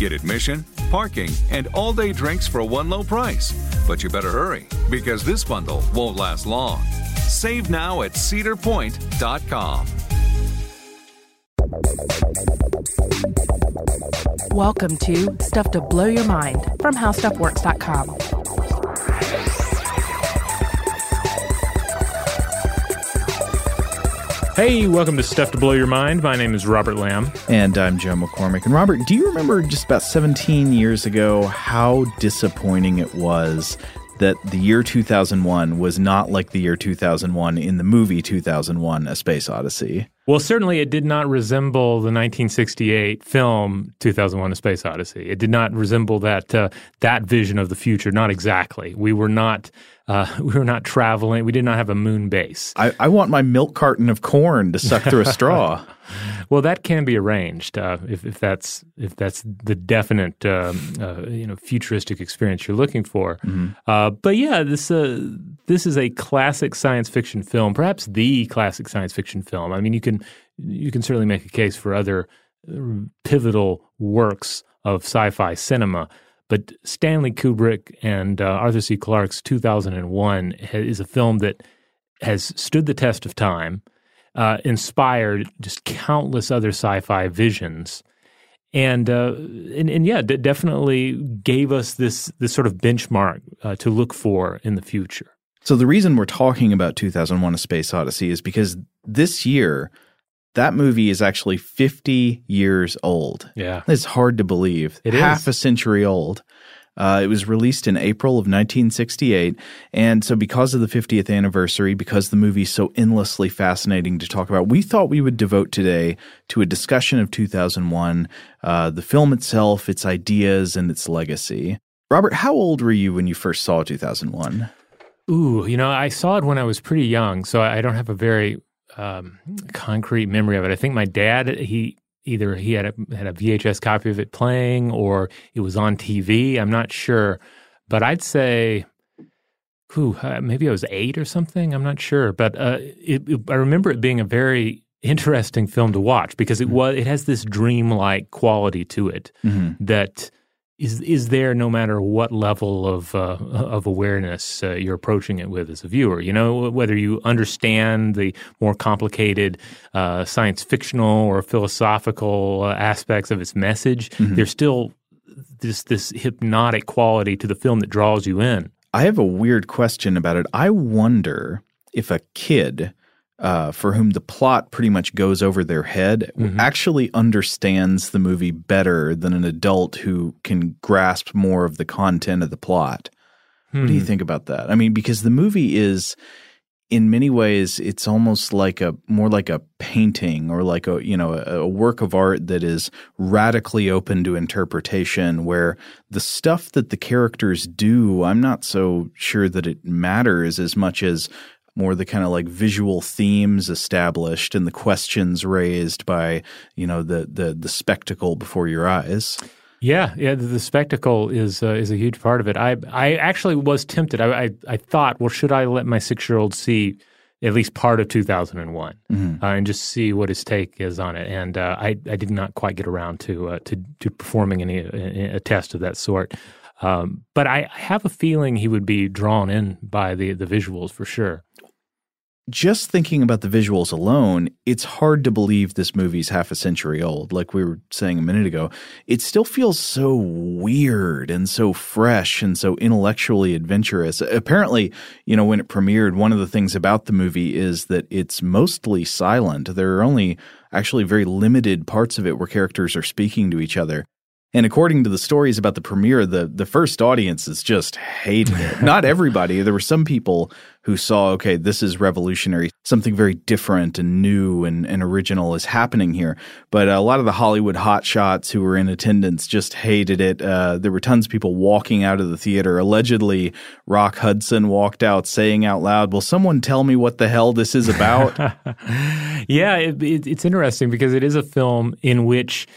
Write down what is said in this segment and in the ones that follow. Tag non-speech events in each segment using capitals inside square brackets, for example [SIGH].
Get admission, parking, and all day drinks for one low price. But you better hurry because this bundle won't last long. Save now at cedarpoint.com. Welcome to Stuff to Blow Your Mind from HowStuffWorks.com. Hey, welcome to Stuff to Blow Your Mind. My name is Robert Lamb. And I'm Joe McCormick. And Robert, do you remember just about 17 years ago how disappointing it was that the year 2001 was not like the year 2001 in the movie 2001 A Space Odyssey? Well, certainly it did not resemble the 1968 film 2001: A Space Odyssey. It did not resemble that uh, that vision of the future. Not exactly. We were not uh, [LAUGHS] we were not traveling. We did not have a moon base. I, I want my milk carton of corn to suck through a [LAUGHS] straw. well, that can be arranged uh, if, if that's if that's the definite um, uh, you know futuristic experience you're looking for. Mm-hmm. Uh, but yeah, this uh, this is a classic science fiction film, perhaps the classic science fiction film. I mean, you can you can certainly make a case for other uh, pivotal works of sci-fi cinema. But Stanley Kubrick and uh, Arthur C. Clarke's 2001 is a film that has stood the test of time, uh, inspired just countless other sci-fi visions, and uh, and, and, yeah, d- definitely gave us this this sort of benchmark uh, to look for in the future. So the reason we're talking about 2001: A Space Odyssey is because this year that movie is actually 50 years old. Yeah. It's hard to believe. It Half is. a century old. Uh, it was released in April of 1968. And so, because of the 50th anniversary, because the movie's so endlessly fascinating to talk about, we thought we would devote today to a discussion of 2001, uh, the film itself, its ideas, and its legacy. Robert, how old were you when you first saw 2001? Ooh, you know, I saw it when I was pretty young, so I don't have a very um, concrete memory of it. I think my dad he either he had a had a VHS copy of it playing or it was on TV. I'm not sure, but I'd say, whew, uh, maybe I was eight or something. I'm not sure, but uh, it, it, I remember it being a very interesting film to watch because it mm-hmm. was it has this dreamlike quality to it mm-hmm. that is is there no matter what level of uh, of awareness uh, you're approaching it with as a viewer. You know whether you understand the more complicated uh, science fictional or philosophical uh, aspects of its message. Mm-hmm. There's still this this hypnotic quality to the film that draws you in. I have a weird question about it. I wonder if a kid uh, for whom the plot pretty much goes over their head Mm-hmm. actually understands the movie better than an adult who can grasp more of the content of the plot. What Hmm. do you think about that? I mean, because the movie is in many ways it's almost like a more like a painting or like a you know a, a work of art that is radically open to interpretation where the stuff that the characters do i'm not so sure that it matters as much as more the kind of like visual themes established and the questions raised by you know the the the spectacle before your eyes Yeah, yeah. The, the spectacle is uh, is a huge part of it. I I actually was tempted. I I, I thought, well, should I let my six year old see at least part of 2001 uh, and just see what his take is on it? And uh, I I did not quite get around to uh, to to performing any a, a test of that sort. Um, but I, I have a feeling he would be drawn in by the the visuals for sure. Just thinking about the visuals alone, it's hard to believe this movie's half a century old. Like we were saying a minute ago, it still feels so weird and so fresh and so intellectually adventurous. Apparently, you know, when it premiered, one of the things about the movie is that it's mostly silent. There are only actually very limited parts of it where characters are speaking to each other. And according to the stories about the premiere, the, the first audiences just hated it. [LAUGHS] Not everybody. There were some people who saw, okay, this is revolutionary. Something very different and new and, and original is happening here. But a lot of the Hollywood hotshots who were in attendance just hated it. Uh, there were tons of people walking out of the theater. Allegedly, Rock Hudson walked out saying out loud, Will someone tell me what the hell this is about? [LAUGHS] Yeah, it, it, it's interesting because it is a film in which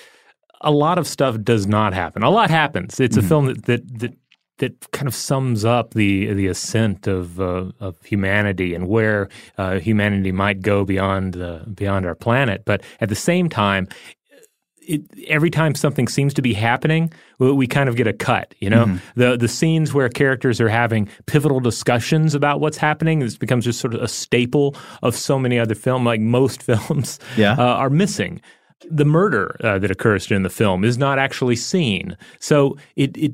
a lot of stuff does not happen. A lot happens. It's a film that that that, that kind of sums up the the ascent of uh, of humanity and where uh, humanity might go beyond uh, beyond our planet. But at the same time. It, every time something seems to be happening, we, we kind of get a cut. You know, the the scenes where characters are having pivotal discussions about what's happening, this becomes just sort of a staple of so many other films. Like most [LAUGHS] films, Yeah. uh, are missing. The murder uh, that occurs during the film is not actually seen. So it, it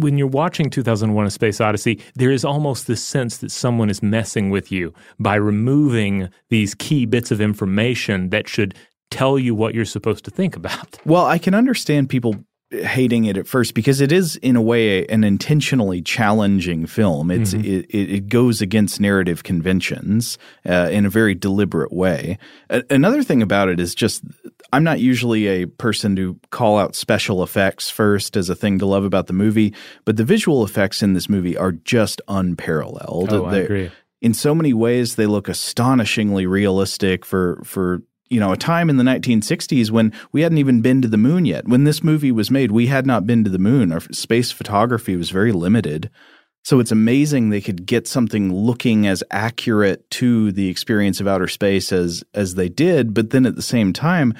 when you're watching 2001: A Space Odyssey, there is almost this sense that someone is messing with you by removing these key bits of information that should tell you what you're supposed to think about. Well, I can understand people hating it at first because it is in a way an intentionally challenging film. It's it, it, it goes against narrative conventions uh, in a very deliberate way. A- another thing about it is just I'm not usually a person to call out special effects first as a thing to love about the movie, but the visual effects in this movie are just unparalleled. Oh, I agree. in so many ways they look astonishingly realistic for for you know a time in the 1960s when we hadn't even been to the moon yet. When this movie was made we had not been to the moon. Our space photography was very limited. So it's amazing they could get something looking as accurate to the experience of outer space as as they did but then at the same time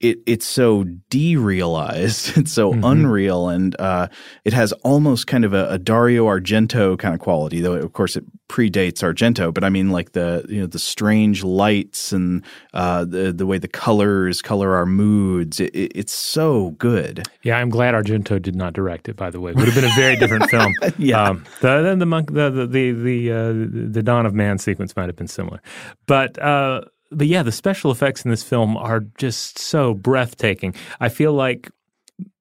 it it's so derealized [LAUGHS] it's so unreal and uh, it has almost kind of a, a Dario Argento kind of quality though of course it predates Argento but I mean like the you know the strange lights and uh, the the way the colors color our moods it, it, it's so good Yeah, I'm glad Argento did not direct it. By the way, would have been a very different [LAUGHS] film. Yeah. um, the the the monk, the the the the, uh, the Dawn of Man sequence might have been similar, but. Uh, but yeah, the special effects in this film are just so breathtaking. I feel like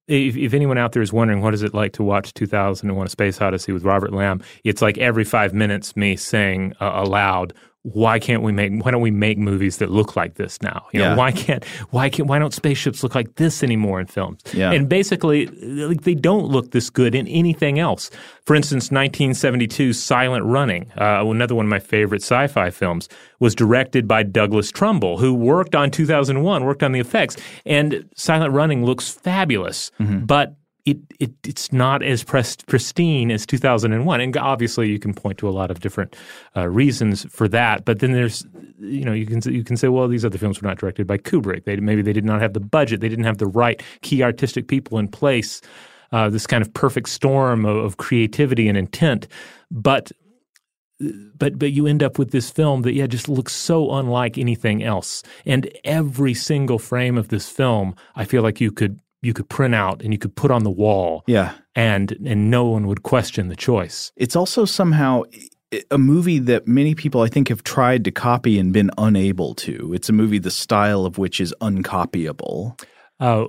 if, if anyone out there is wondering what is it like to watch 2001: A Space Odyssey with Robert Lamb, it's like every five minutes me saying uh, aloud, "Why can't we make? Why don't we make movies that look like this now? You know, Yeah. why can't? Why can't? Why don't spaceships look like this anymore in films? Yeah. And basically, like they don't look this good in anything else. For instance, 1972's Silent Running, uh, another one of my favorite sci-fi films, was directed by Douglas Trumbull, who worked on 2001, worked on the effects, and Silent Running looks fabulous, but. It, it it's not as pristine as 2001, and obviously you can point to a lot of different uh, reasons for that. But then there's, you know, you can you can say, well, these other films were not directed by Kubrick. They maybe they did not have the budget. They didn't have the right key artistic people in place. Uh, this kind of perfect storm of, of creativity and intent, but but but you end up with this film that yeah just looks so unlike anything else and every single frame of this film i feel like you could you could print out and you could put on the wall yeah and and no one would question the choice it's also somehow a movie that many people I think have tried to copy and been unable to. It's a movie the style of which is uncopyable. Uh,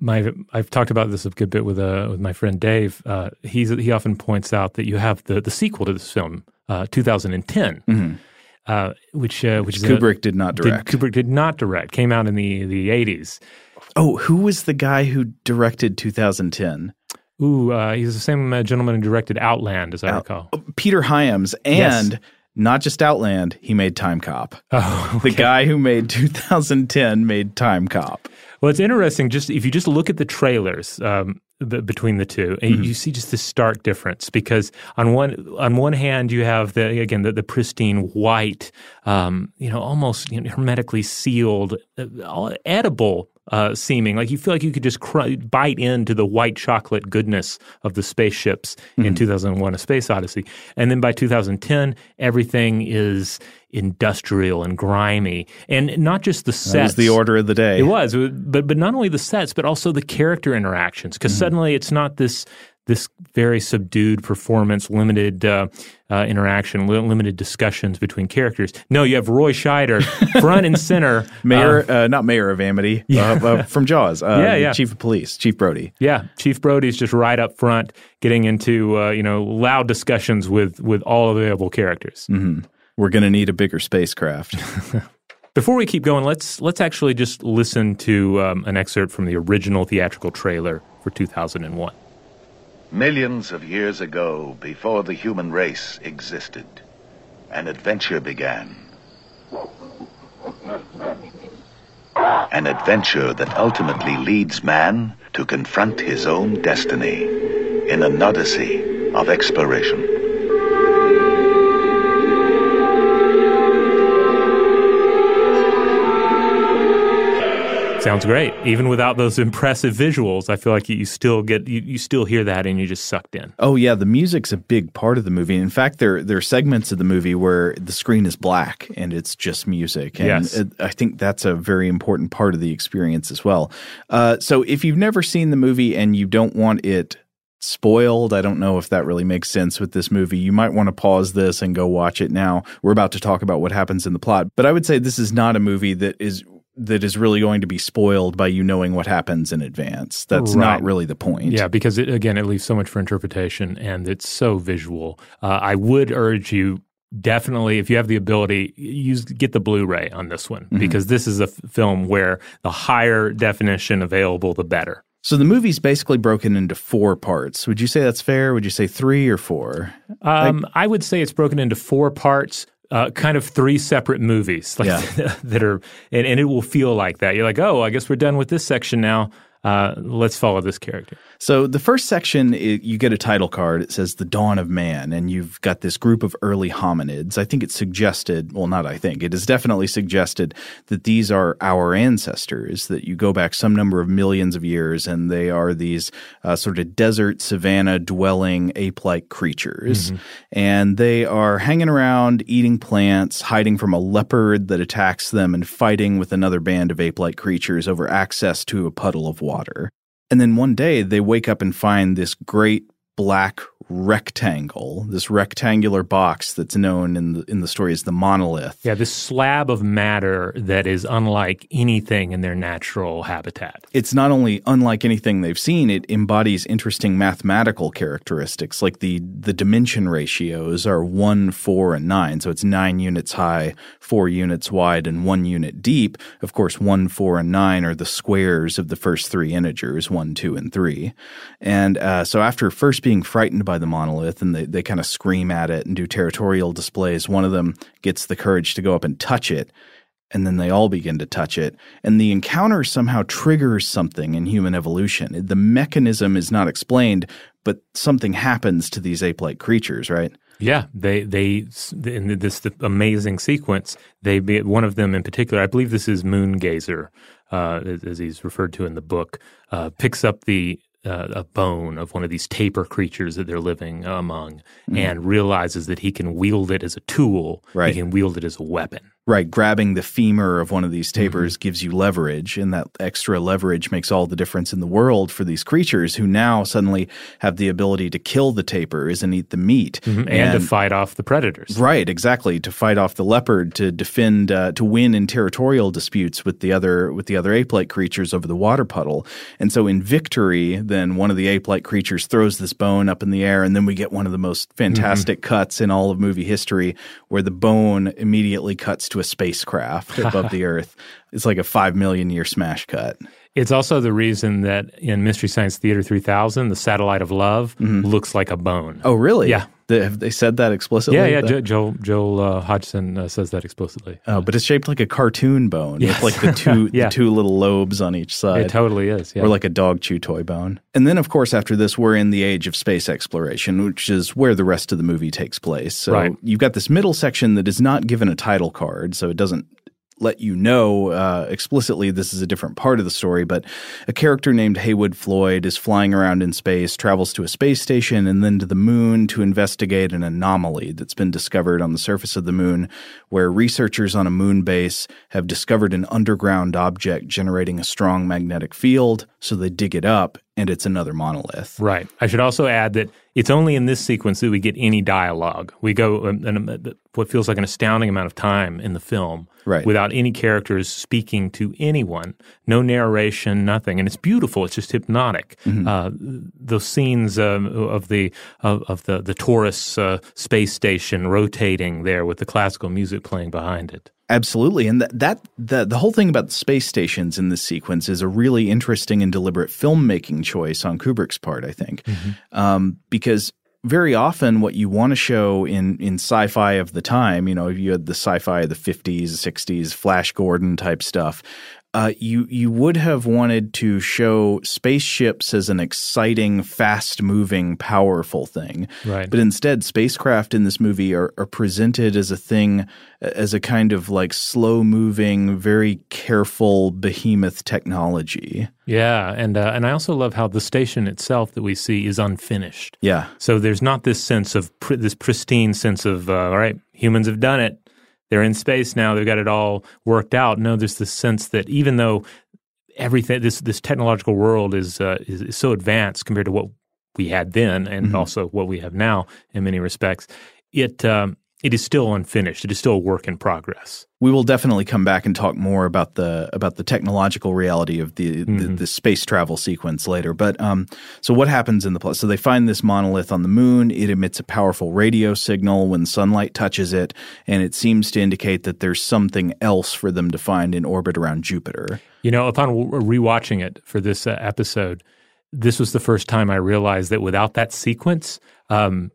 my I've talked about this a good bit with uh, with my friend Dave. Uh, he's he often points out that you have the the sequel to this film, uh, 2010, mm-hmm. uh, which uh, which, which Kubrick did not direct. Did, Kubrick did not direct. Came out in the the 80s. Oh, who was the guy who directed 2010? Ooh, uh, he's the same uh, gentleman who directed Outland, as I Out- recall. oh, Peter Hyams, and Yes. not just Outland, he made Timecop. [LAUGHS] Oh, The guy who made 2010 made Timecop. Well, it's interesting. Just if you just look at the trailers um, b- between the 2 and Mm-hmm. you see just this stark difference. Because on one on one hand, you have the again the, the pristine white, um, you know, almost you know, hermetically sealed, uh, edible. Uh, seeming like you feel like you could just cr- bite into the white chocolate goodness of the spaceships in 2001: A Space Odyssey, and then by 2010, everything is industrial and grimy, and not just the sets. That was the order of the day. It was, It was- but but not only the sets, but also the character interactions. Because suddenly it's not this this very subdued performance, limited uh, uh, interaction, li- limited discussions between characters. No, you have Roy Scheider [LAUGHS] front and center. Mayor, uh, uh, not Mayor of Amity, [LAUGHS] uh, uh, from Jaws. Uh, Yeah, yeah. Chief of Police, Chief Brody. yeah, Chief Brody's just right up front, getting into uh, you know loud discussions with with all available characters. We're going to need a bigger spacecraft. [LAUGHS] Before we keep going, let's let's actually just listen to um, an excerpt from the original theatrical trailer for 2001. Millions of years ago, before the human race existed, an adventure began. An adventure that ultimately leads man to confront his own destiny in an odyssey of exploration. Sounds great. Even without those impressive visuals, I feel like you still get you, you still hear that and you're just sucked in. Oh yeah, the music's a big part of the movie. In fact, there there are segments of the movie where the screen is black and it's just music. And Yes. it- I think that's a very important part of the experience as well. Uh, so if you've never seen the movie and you don't want it spoiled, I don't know if that really makes sense with this movie. You might want to pause this and go watch it now. We're about to talk about what happens in the plot, but I would say this is not a movie that is that is really going to be spoiled by you knowing what happens in advance. That's Right. not really the point. Yeah, because it, again, it leaves so much for interpretation and it's so visual. Uh, I would urge you definitely, if you have the ability, use get the Blu-ray on this one because this is a f- film where the higher definition available, the better. So the movie's basically broken into four parts. Would you say that's fair? Would you say three or four? Um, I would say it's broken into four parts. Uh, kind of three separate movies, like Yeah. [LAUGHS] that are, and, and it will feel like that. You're like, oh, I guess we're done with this section now. Uh, let's follow this character. So the first section, it, you get a title card. It says "The Dawn of Man," and you've got this group of early hominids. I think it's suggested. Well, not I think it is definitely suggested that these are our ancestors. That you go back some number of millions of years, and they are these uh, sort of desert savanna dwelling ape-like creatures, and they are hanging around, eating plants, hiding from a leopard that attacks them, and fighting with another band of ape-like creatures over access to a puddle of water. And then one day they wake up and find this great black rectangle, this rectangular box that's known in the in the story as the monolith. Yeah, this slab of matter that is unlike anything in their natural habitat. It's not only unlike anything they've seen, it embodies interesting mathematical characteristics like the the dimension ratios are 1, 4 and 9. So it's 9 units high, 4 units wide and 1 unit deep. Of course, 1, 4 and 9 are the squares of the first three integers, 1, 2 and 3. And uh, so after first being frightened by the monolith and they, they kind of scream at it and do territorial displays, one of them gets the courage to go up and touch it and then they all begin to touch it. And the encounter somehow triggers something in human evolution. The mechanism is not explained, but something happens to these ape like creatures, right? Yeah, they they in this amazing sequence. They one of them in particular. I believe this is Moongazer, uh, as, he's referred to in the book. Uh, picks up the uh, a bone of one of these tapir creatures that they're living among, and realizes that he can wield it as a tool. Right. He can wield it as a weapon. Right, grabbing the femur of one of these tapirs mm-hmm. gives you leverage, and that extra leverage makes all the difference in the world for these creatures who now suddenly have the ability to kill the tapirs and eat the meat, mm-hmm. and, and, to fight off the predators. Right, exactly, to fight off the leopard, to defend, uh, to win in territorial disputes with the other with the other ape-like creatures over the water puddle. And so, in victory, then one of the ape-like creatures throws this bone up in the air, and then we get one of the most fantastic mm-hmm. cuts in all of movie history, where the bone immediately cuts to to a spacecraft [LAUGHS] above the Earth. It's like a five million year smash cut. It's also the reason that in Mystery Science Theater 3000, the satellite of love mm-hmm. looks like a bone. Oh, really? Yeah. They, have they said that explicitly? Yeah, yeah. Jo- Joel, Joel uh, Hodgson uh, says that explicitly. Oh, but it's shaped like a cartoon bone yes. with like the two [LAUGHS] yeah. the two little lobes on each side. It totally is. Yeah. Or like a dog chew toy bone. And then, of course, after this, we're in the age of space exploration, which is where the rest of the movie takes place. So right. you've got this middle section that is not given a title card, so it doesn't let you know uh, explicitly this is a different part of the story, but a character named Heywood Floyd is flying around in space, travels to a space station, and then to the moon to investigate an anomaly that's been discovered on the surface of the moon, where researchers on a moon base have discovered an underground object generating a strong magnetic field. So they dig it up, and it's another monolith. Right. I should also add that it's only in this sequence that we get any dialogue. We go um, um, what feels like an astounding amount of time in the film right. without any characters speaking to anyone, no narration, nothing, and it's beautiful. It's just hypnotic. Mm-hmm. Uh, those scenes uh, of the of, of, the the torus uh, space station rotating there with the classical music playing behind it. Absolutely, and that, that the the whole thing about the space stations in this sequence is a really interesting and deliberate filmmaking choice on Kubrick's part. I think, mm-hmm. um, because very often what you want to show in in sci-fi of the time, you know, you had the sci-fi of the 50s, 60s, Flash Gordon type stuff uh, you you would have wanted to show spaceships as an exciting, fast moving, powerful thing. Right. But instead, spacecraft in this movie are, are presented as a thing, as a kind of like slow moving, very careful behemoth technology. Yeah, and uh, and I also love how the station itself that we see is unfinished. Yeah. So there's not this sense of pr- this pristine sense of uh, all right, humans have done it they're in space now. They've got it all worked out. No, there's this sense that even though everything this this technological world is uh, is, is, so advanced compared to what we had then, and mm-hmm. also what we have now in many respects, it um, it is still unfinished. It is still a work in progress. We will definitely come back and talk more about the about the technological reality of the mm-hmm. the, the, space travel sequence later. But um, so what happens in the plot? So they find this monolith on the moon. It emits a powerful radio signal when sunlight touches it, and it seems to indicate that there's something else for them to find in orbit around Jupiter. You know, upon rewatching it for this uh, episode, this was the first time I realized that without that sequence, um,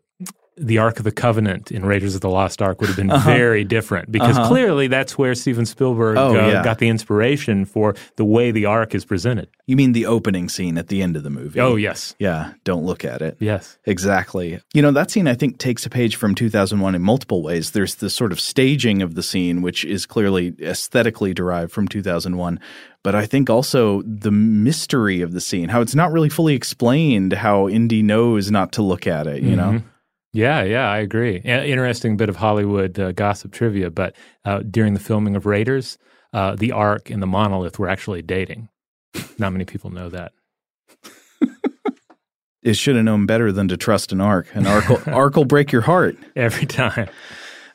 the Ark of the Covenant in Raiders of the Lost Ark would have been uh-huh. very different because uh-huh. clearly that's where Steven Spielberg oh, uh, yeah. got the inspiration for the way the Ark is presented. You mean the opening scene at the end of the movie? Oh, yes. Yeah, don't look at it. Yes. Exactly. You know, that scene I think takes a page from 2001 in multiple ways. There's the sort of staging of the scene, which is clearly aesthetically derived from 2001 but I think also the mystery of the scene, how it's not really fully explained, how Indy knows not to look at it, you mm-hmm. know? Yeah, yeah, I agree. Interesting bit of Hollywood uh, gossip trivia, but uh, during the filming of Raiders, uh, the Ark and the Monolith were actually dating. Not many people know that. it should have known better than to trust an Ark. An Ark will, [LAUGHS] ark will break your heart every time.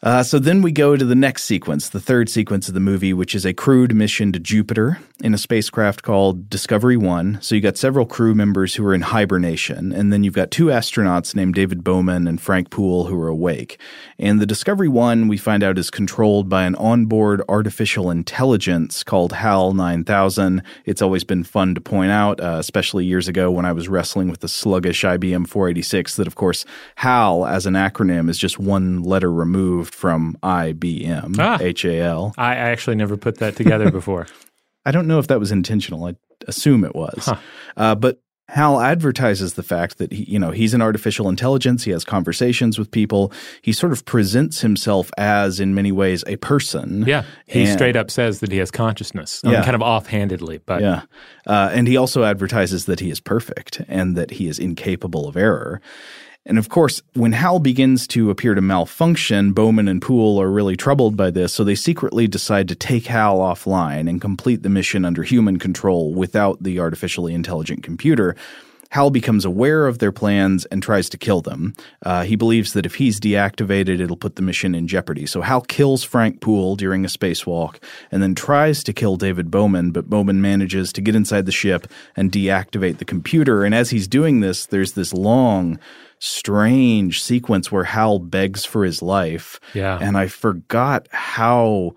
Uh, so then we go to the next sequence, the third sequence of the movie, which is a crewed mission to Jupiter in a spacecraft called Discovery One. So you got several crew members who are in hibernation, and then you've got two astronauts named David Bowman and Frank Poole who are awake. And the Discovery One, we find out, is controlled by an onboard artificial intelligence called HAL 9000. It's always been fun to point out, uh, especially years ago when I was wrestling with the sluggish IBM 486, that of course HAL as an acronym is just one letter removed from IBM, ah, HAL. I actually never put that together before. [LAUGHS] [LAUGHS] I don't know if that was intentional. I assume it was. Huh. Uh, but Hal advertises the fact that he, you know, he's an artificial intelligence. He has conversations with people. He sort of presents himself as, in many ways, a person. Yeah, he and, straight up says that he has consciousness, yeah. kind of offhandedly. But yeah, uh, and he also advertises that he is perfect and that he is incapable of error. And of course, when Hal begins to appear to malfunction, Bowman and Poole are really troubled by this, so they secretly decide to take Hal offline and complete the mission under human control without the artificially intelligent computer. Hal becomes aware of their plans and tries to kill them. Uh, he believes that if he's deactivated, it'll put the mission in jeopardy. So Hal kills Frank Poole during a spacewalk and then tries to kill David Bowman, but Bowman manages to get inside the ship and deactivate the computer. And as he's doing this, there's this long, strange sequence where Hal begs for his life. Yeah. And I forgot how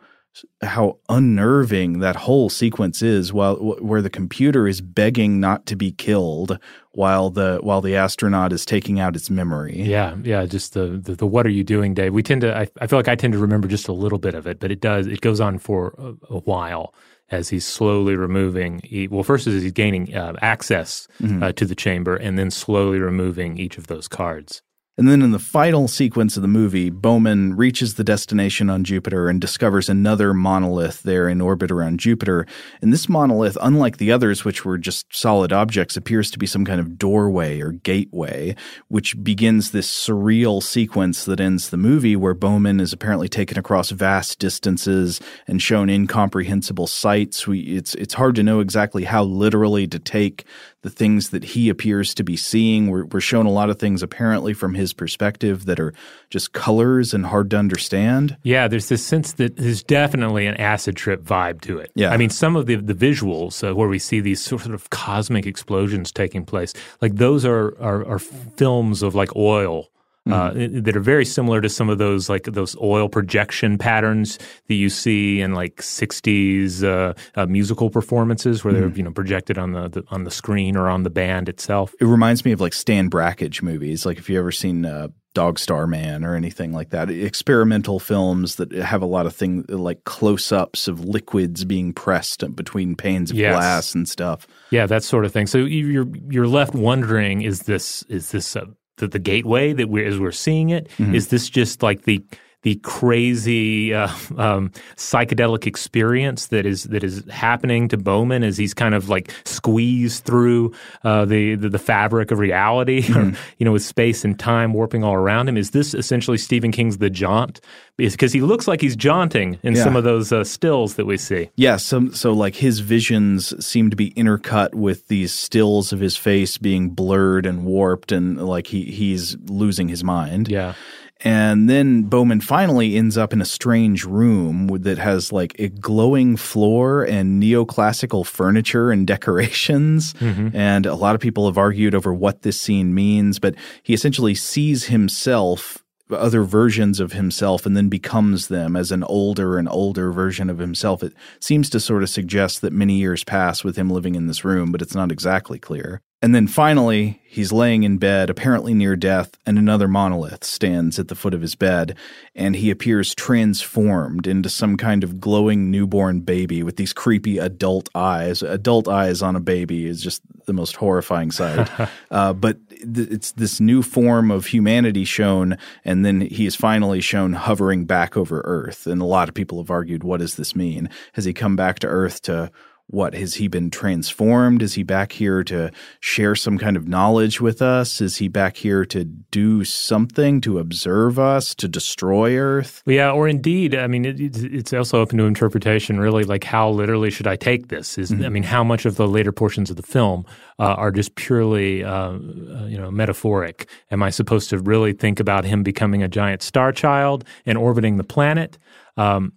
how unnerving that whole sequence is while where the computer is begging not to be killed while the while the astronaut is taking out its memory yeah yeah just the the, the what are you doing dave we tend to I, I, feel like i tend to remember just a little bit of it but it does it goes on for a, a while as he's slowly removing he, well first is he's gaining uh, access mm-hmm. uh, to the chamber and then slowly removing each of those cards and then in the final sequence of the movie, Bowman reaches the destination on Jupiter and discovers another monolith there in orbit around Jupiter. And this monolith, unlike the others, which were just solid objects, appears to be some kind of doorway or gateway, which begins this surreal sequence that ends the movie where Bowman is apparently taken across vast distances and shown incomprehensible sights. We, it's, it's hard to know exactly how literally to take the things that he appears to be seeing. We're, we're shown a lot of things apparently from his perspective that are just colors and hard to understand. Yeah, there's this sense that there's definitely an acid trip vibe to it. Yeah. I mean, some of the, the visuals uh, where we see these sort of cosmic explosions taking place, like those are, are, are films of like oil uh, mm-hmm. that are very similar to some of those like those oil projection patterns that you see in like 60s uh, uh, musical performances where mm-hmm. they're you know projected on the, the, on the screen or on the band itself. It reminds me of like Stan Brakhage movies. Like if you ever seen uh, Dog Star Man or anything like that. Experimental films that have a lot of things like close ups of liquids being pressed between panes of yes. glass and stuff. Yeah, that sort of thing. So you're you're left wondering: is this is this a the, the gateway that we're as we're seeing it? Mm-hmm. Is this just like the the crazy uh, [LAUGHS] um, psychedelic experience that is that is happening to Bowman as he's kind of like squeezed through uh, the, the, the fabric of reality, mm-hmm. [LAUGHS] or, you know, with space and time warping all around him. Is this essentially Stephen King's The Jaunt? Because he looks like he's jaunting in yeah. some of those uh, stills that we see. Yeah, so so like his visions seem to be intercut with these stills of his face being blurred and warped, and like he he's losing his mind. Yeah. And then Bowman finally ends up in a strange room that has like a glowing floor and neoclassical furniture and decorations. Mm-hmm. And a lot of people have argued over what this scene means, but he essentially sees himself other versions of himself and then becomes them as an older and older version of himself. It seems to sort of suggest that many years pass with him living in this room, but it's not exactly clear. And then finally, he's laying in bed, apparently near death, and another monolith stands at the foot of his bed, and he appears transformed into some kind of glowing newborn baby with these creepy adult eyes. Adult eyes on a baby is just the most horrifying sight. [LAUGHS] uh, but th- it's this new form of humanity shown, and then he is finally shown hovering back over Earth. And a lot of people have argued, what does this mean? Has he come back to Earth to what has he been transformed? Is he back here to share some kind of knowledge with us? Is he back here to do something to observe us, to destroy Earth? Yeah, or indeed, I mean, it, it's also open to interpretation. Really, like how literally should I take this? Is mm-hmm. I mean, how much of the later portions of the film uh, are just purely, uh, uh, you know, metaphoric? Am I supposed to really think about him becoming a giant star child and orbiting the planet? Um,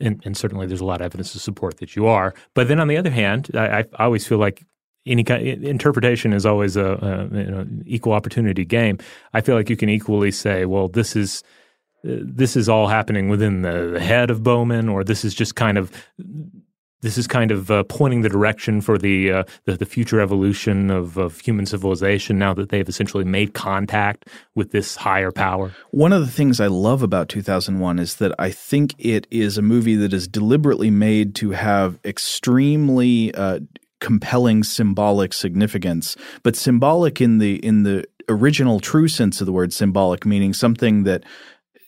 and, and, certainly there's a lot of evidence to support that you are. But then on the other hand, I, I always feel like any kind interpretation is always a, a you know, equal opportunity game. I feel like you can equally say, well, this is uh, this is all happening within the, the head of Bowman, or this is just kind of this is kind of uh, pointing the direction for the, uh, the, the future evolution of, of human civilization now that they've essentially made contact with this higher power. One of the things I love about 2001 is that I think it is a movie that is deliberately made to have extremely uh, compelling symbolic significance, but symbolic in the in the original true sense of the word symbolic, meaning something that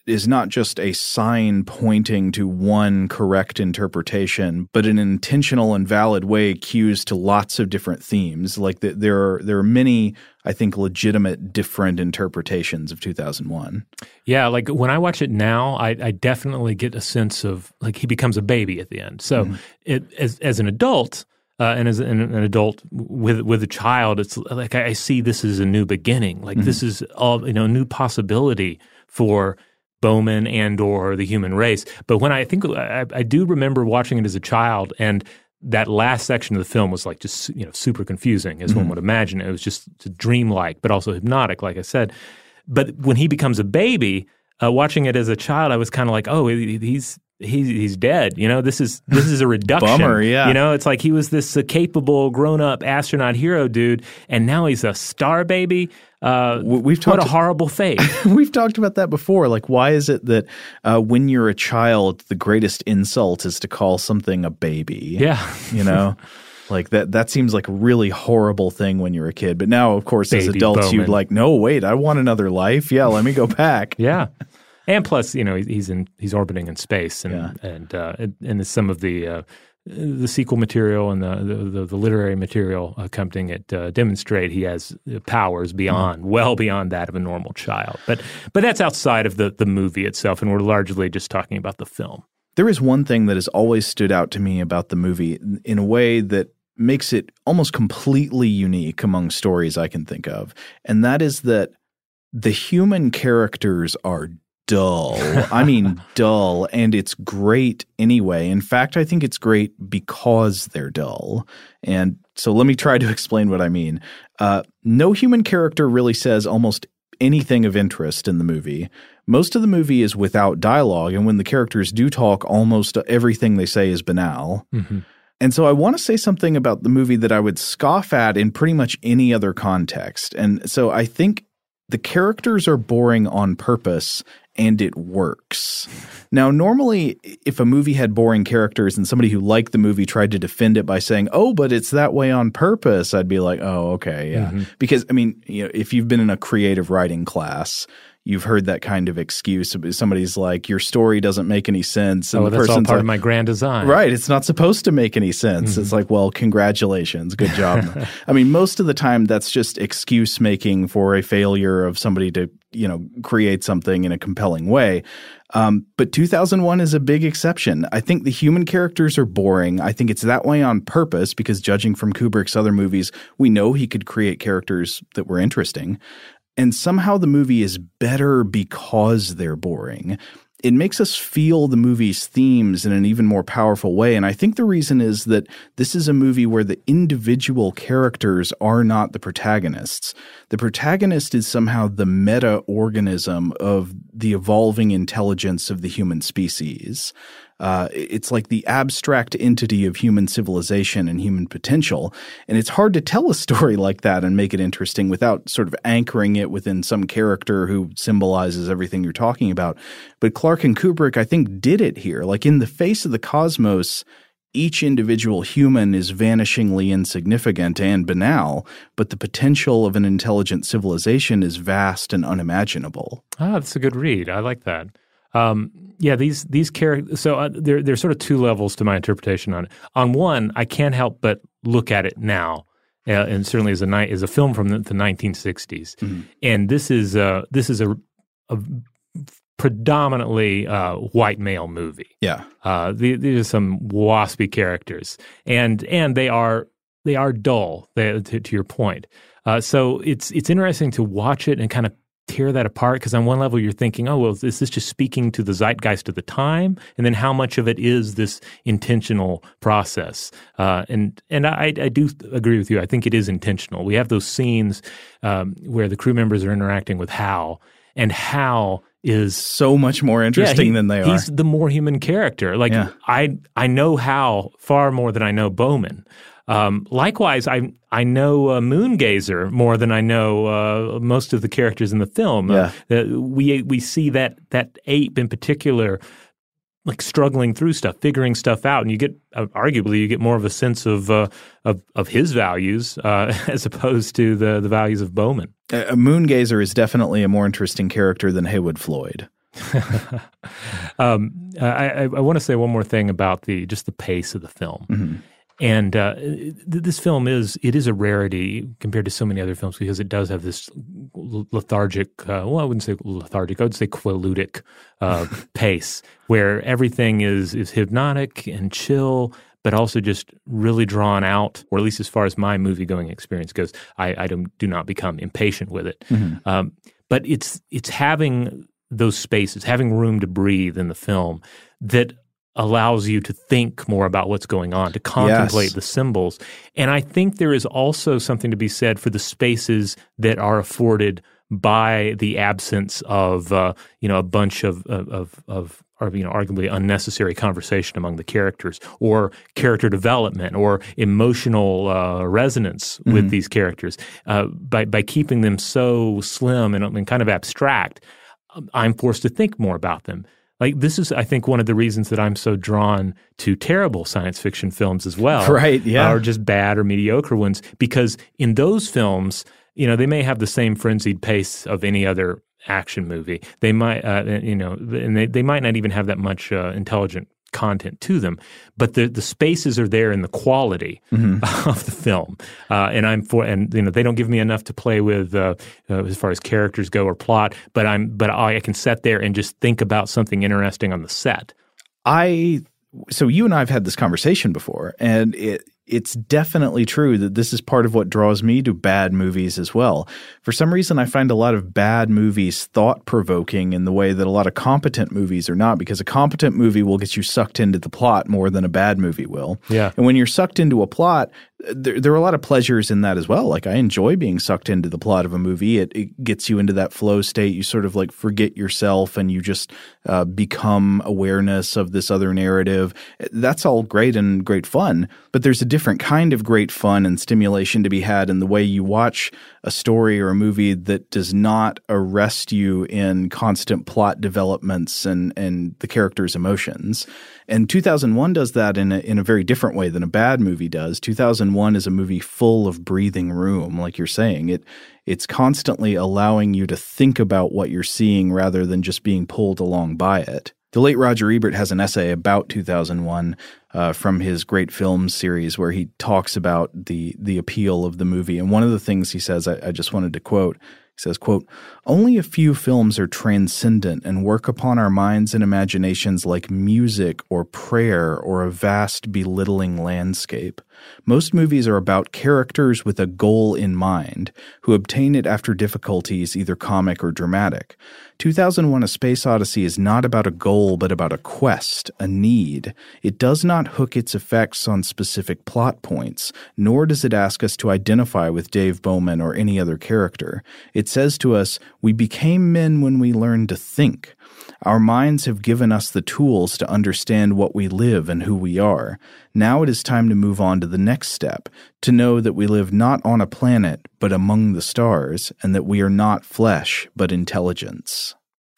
is not just a sign pointing to one correct interpretation, but an intentional and valid way cues to lots of different themes. Like the, there are there are many, I think, legitimate different interpretations of 2001. Yeah, like when I watch it now, I, I definitely get a sense of like he becomes a baby at the end. So mm-hmm. it, as as an adult. Uh, and as an, an, adult with with a child, it's like I, I see this as a new beginning. Like mm-hmm. this is all you know, new possibility for Bowman and or the human race. But when I think I, I, do remember watching it as a child, and that last section of the film was like just you know super confusing, as mm-hmm. one would imagine. It was just dreamlike, but also hypnotic, like I said. But when he becomes a baby, uh, watching it as a child, I was kind of like, oh, he's he's he's dead. You know, this is this is a [LAUGHS] reduction. Bummer, yeah. You know, it's like he was this uh, capable grown up astronaut hero dude, and now he's a star baby. Uh, we've talked what a horrible fate. [LAUGHS] we've talked about that before. Like, why is it that uh, when you're a child, the greatest insult is to call something a baby? Yeah, you know. [LAUGHS] Like that that seems like a really horrible thing when you're a kid. But now of course Baby as adults Bowman. you'd like, no, wait, I want another life. Yeah, let me go back. [LAUGHS] yeah. And plus, you know, he's in he's orbiting in space and yeah. and uh, and some of the uh, the sequel material and the the, the literary material accompanying it uh, demonstrate he has powers beyond, mm-hmm. well beyond that of a normal child. But but that's outside of the the movie itself, and we're largely just talking about the film. There is one thing that has always stood out to me about the movie in a way that makes it almost completely unique among stories I can think of, and that is that the human characters are dull. I mean, [LAUGHS] dull, and it's great anyway. In fact, I think it's great because they're dull. And so let me try to explain what I mean. Uh, no human character really says almost anything of interest in the movie. Most of the movie is without dialogue, and when the characters do talk, almost everything they say is banal. Mm-hmm. And so I want to say something about the movie that I would scoff at in pretty much any other context. And so I think the characters are boring on purpose and it works. Now, normally, if a movie had boring characters and somebody who liked the movie tried to defend it by saying, "Oh, but it's that way on purpose," I'd be like, "Oh, okay, yeah." Mm-hmm. Because I mean, you know, if you've been in a creative writing class, you've heard that kind of excuse. Somebody's like, "Your story doesn't make any sense," and oh, the that's all part like, of my grand design, right? It's not supposed to make any sense. Mm-hmm. It's like, well, congratulations, good job. [LAUGHS] I mean, most of the time, that's just excuse making for a failure of somebody to you know create something in a compelling way. Um, but 2001 is a big exception. I think the human characters are boring. I think it's that way on purpose because judging from Kubrick's other movies, we know he could create characters that were interesting. And somehow the movie is better because they're boring. It makes us feel the movie's themes in an even more powerful way. And I think the reason is that this is a movie where the individual characters are not the protagonists. The protagonist is somehow the meta organism of the evolving intelligence of the human species. Uh, it's like the abstract entity of human civilization and human potential. And it's hard to tell a story [LAUGHS] like that and make it interesting without sort of anchoring it within some character who symbolizes everything you're talking about. But Clarke and Kubrick, I think, did it here. Like in the face of the cosmos, each individual human is vanishingly insignificant and banal, but the potential of an intelligent civilization is vast and unimaginable. Ah, that's a good read. I like that. Um, yeah, these these characters. So uh, there there's sort of two levels to my interpretation on it. On one, I can't help but look at it now, uh, and certainly as a night as a film from the, the 1960s, mm-hmm. and this is uh, this is a, a predominantly uh, white male movie. Yeah, uh, these are some waspy characters, and and they are they are dull. They, to, to, your point. Uh, so it's it's interesting to watch it and kind of tear that apart? Because on one level, you're thinking, oh, well, is this just speaking to the zeitgeist of the time? And then how much of it is this intentional process? Uh, and and I, I do agree with you. I think it is intentional. We have those scenes um, where the crew members are interacting with Hal, and Hal is so much more interesting yeah, he, than they are. He's the more human character. Like yeah. I I know Hal far more than I know Bowman. Um, likewise, I I know uh, Moongazer more than I know uh, most of the characters in the film. Yeah. Uh, we we see that that ape in particular like struggling through stuff, figuring stuff out, and you get uh, arguably you get more of a sense of uh, of, of his values uh, [LAUGHS] as opposed to the the values of Bowman. A Moongazer is definitely a more interesting character than Heywood Floyd. [LAUGHS] um, I, I, I want to say one more thing about the just the pace of the film. Mm-hmm. And uh, th- this film is it is a rarity compared to so many other films because it does have this lethargic. Uh, well, I wouldn't say lethargic. I would say quilutic uh, [LAUGHS] pace where everything is is hypnotic and chill, but also just really drawn out. Or at least as far as my movie going experience goes, I, I don't, do not become impatient with it. Mm-hmm. Um, but it's it's having those spaces, having room to breathe in the film that allows you to think more about what's going on, to contemplate Yes. the symbols. And I think there is also something to be said for the spaces that are afforded by the absence of uh, you know a bunch of of of, of or, you know arguably unnecessary conversation among the characters or character development or emotional uh, resonance with these characters uh, by by keeping them so slim and, and kind of abstract I'm forced to think more about them. Like this is, I think, one of the reasons that I'm so drawn to terrible science fiction films as well, [LAUGHS] Right, yeah. or just bad or mediocre ones, because in those films, you know, they may have the same frenzied pace of any other action movie. They might, uh, you know, and they, they might not even have that much uh, intelligent content to them, but the the spaces are there in the quality [LAUGHS] of the film, uh, and I'm for and you know they don't give me enough to play with uh, uh, as far as characters go or plot, but I'm but I, I can sit there and just think about something interesting on the set. I so you and I have had this conversation before, and it it's definitely true that this is part of what draws me to bad movies as well. For some reason, I find a lot of bad movies thought provoking in the way that a lot of competent movies are not, because a competent movie will get you sucked into the plot more than a bad movie will. Yeah. And when you're sucked into a plot, there, there are a lot of pleasures in that as well. Like I enjoy being sucked into the plot of a movie. It, it gets you into that flow state. You sort of like forget yourself and you just uh, become awareness of this other narrative. That's all great and great fun. But there's a different kind of great fun and stimulation to be had in the way you watch a story or a movie that does not arrest you in constant plot developments and, and the character's emotions. And 2001 does that in a, in a very different way than a bad movie does. 2001 is a movie full of breathing room, like you're saying. It it's constantly allowing you to think about what you're seeing rather than just being pulled along by it. The late Roger Ebert has an essay about 2001 uh, from his great films series where he talks about the the appeal of the movie. And one of the things he says, I, I just wanted to quote. He says, quote, Only a few films are transcendent and work upon our minds and imaginations like music or prayer or a vast belittling landscape. Most movies are about characters with a goal in mind, who obtain it after difficulties, either comic or dramatic. 2001 A Space Odyssey is not about a goal, but about a quest, a need. It does not hook its effects on specific plot points, nor does it ask us to identify with Dave Bowman or any other character. It says to us, We became men when we learned to think. Our minds have given us the tools to understand what we live and who we are. Now it is time to move on to the next step, to know that we live not on a planet, but among the stars, and that we are not flesh, but intelligence.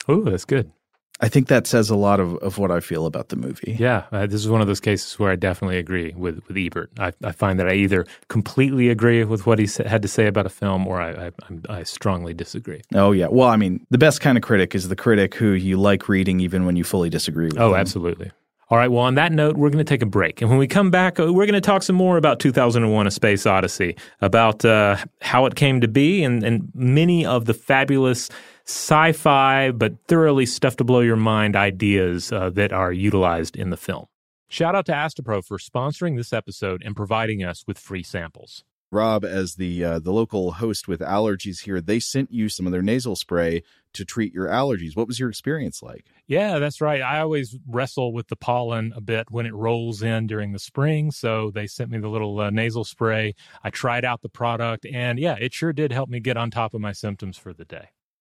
Oh, that's good. I think that says a lot of, of what I feel about the movie. Yeah, uh, this is one of those cases where I definitely agree with, with Ebert. I, I find that I either completely agree with what he sa- had to say about a film, or I, I, I'm- strongly disagree. Oh, yeah. Well, I mean, the best kind of critic is the critic who you like reading even when you fully disagree with Oh, them. absolutely. All right. Well, on that note, we're going to take a break. And when we come back, uh, we're going to talk some more about 2001 A Space Odyssey, about uh, how it came to be, and, and many of the fabulous sci fi, but thoroughly stuff to blow your mind ideas uh, that are utilized in the film. Shout out to Astepro for sponsoring this episode and providing us with free samples. Rob, as the uh, the local host with allergies here, they sent you some of their nasal spray to treat your allergies. What was your experience like? Yeah, that's right. I always wrestle with the pollen a bit when it rolls in during the spring. So they sent me the little uh, nasal spray. I tried out the product, and yeah, it sure did help me get on top of my symptoms for the day.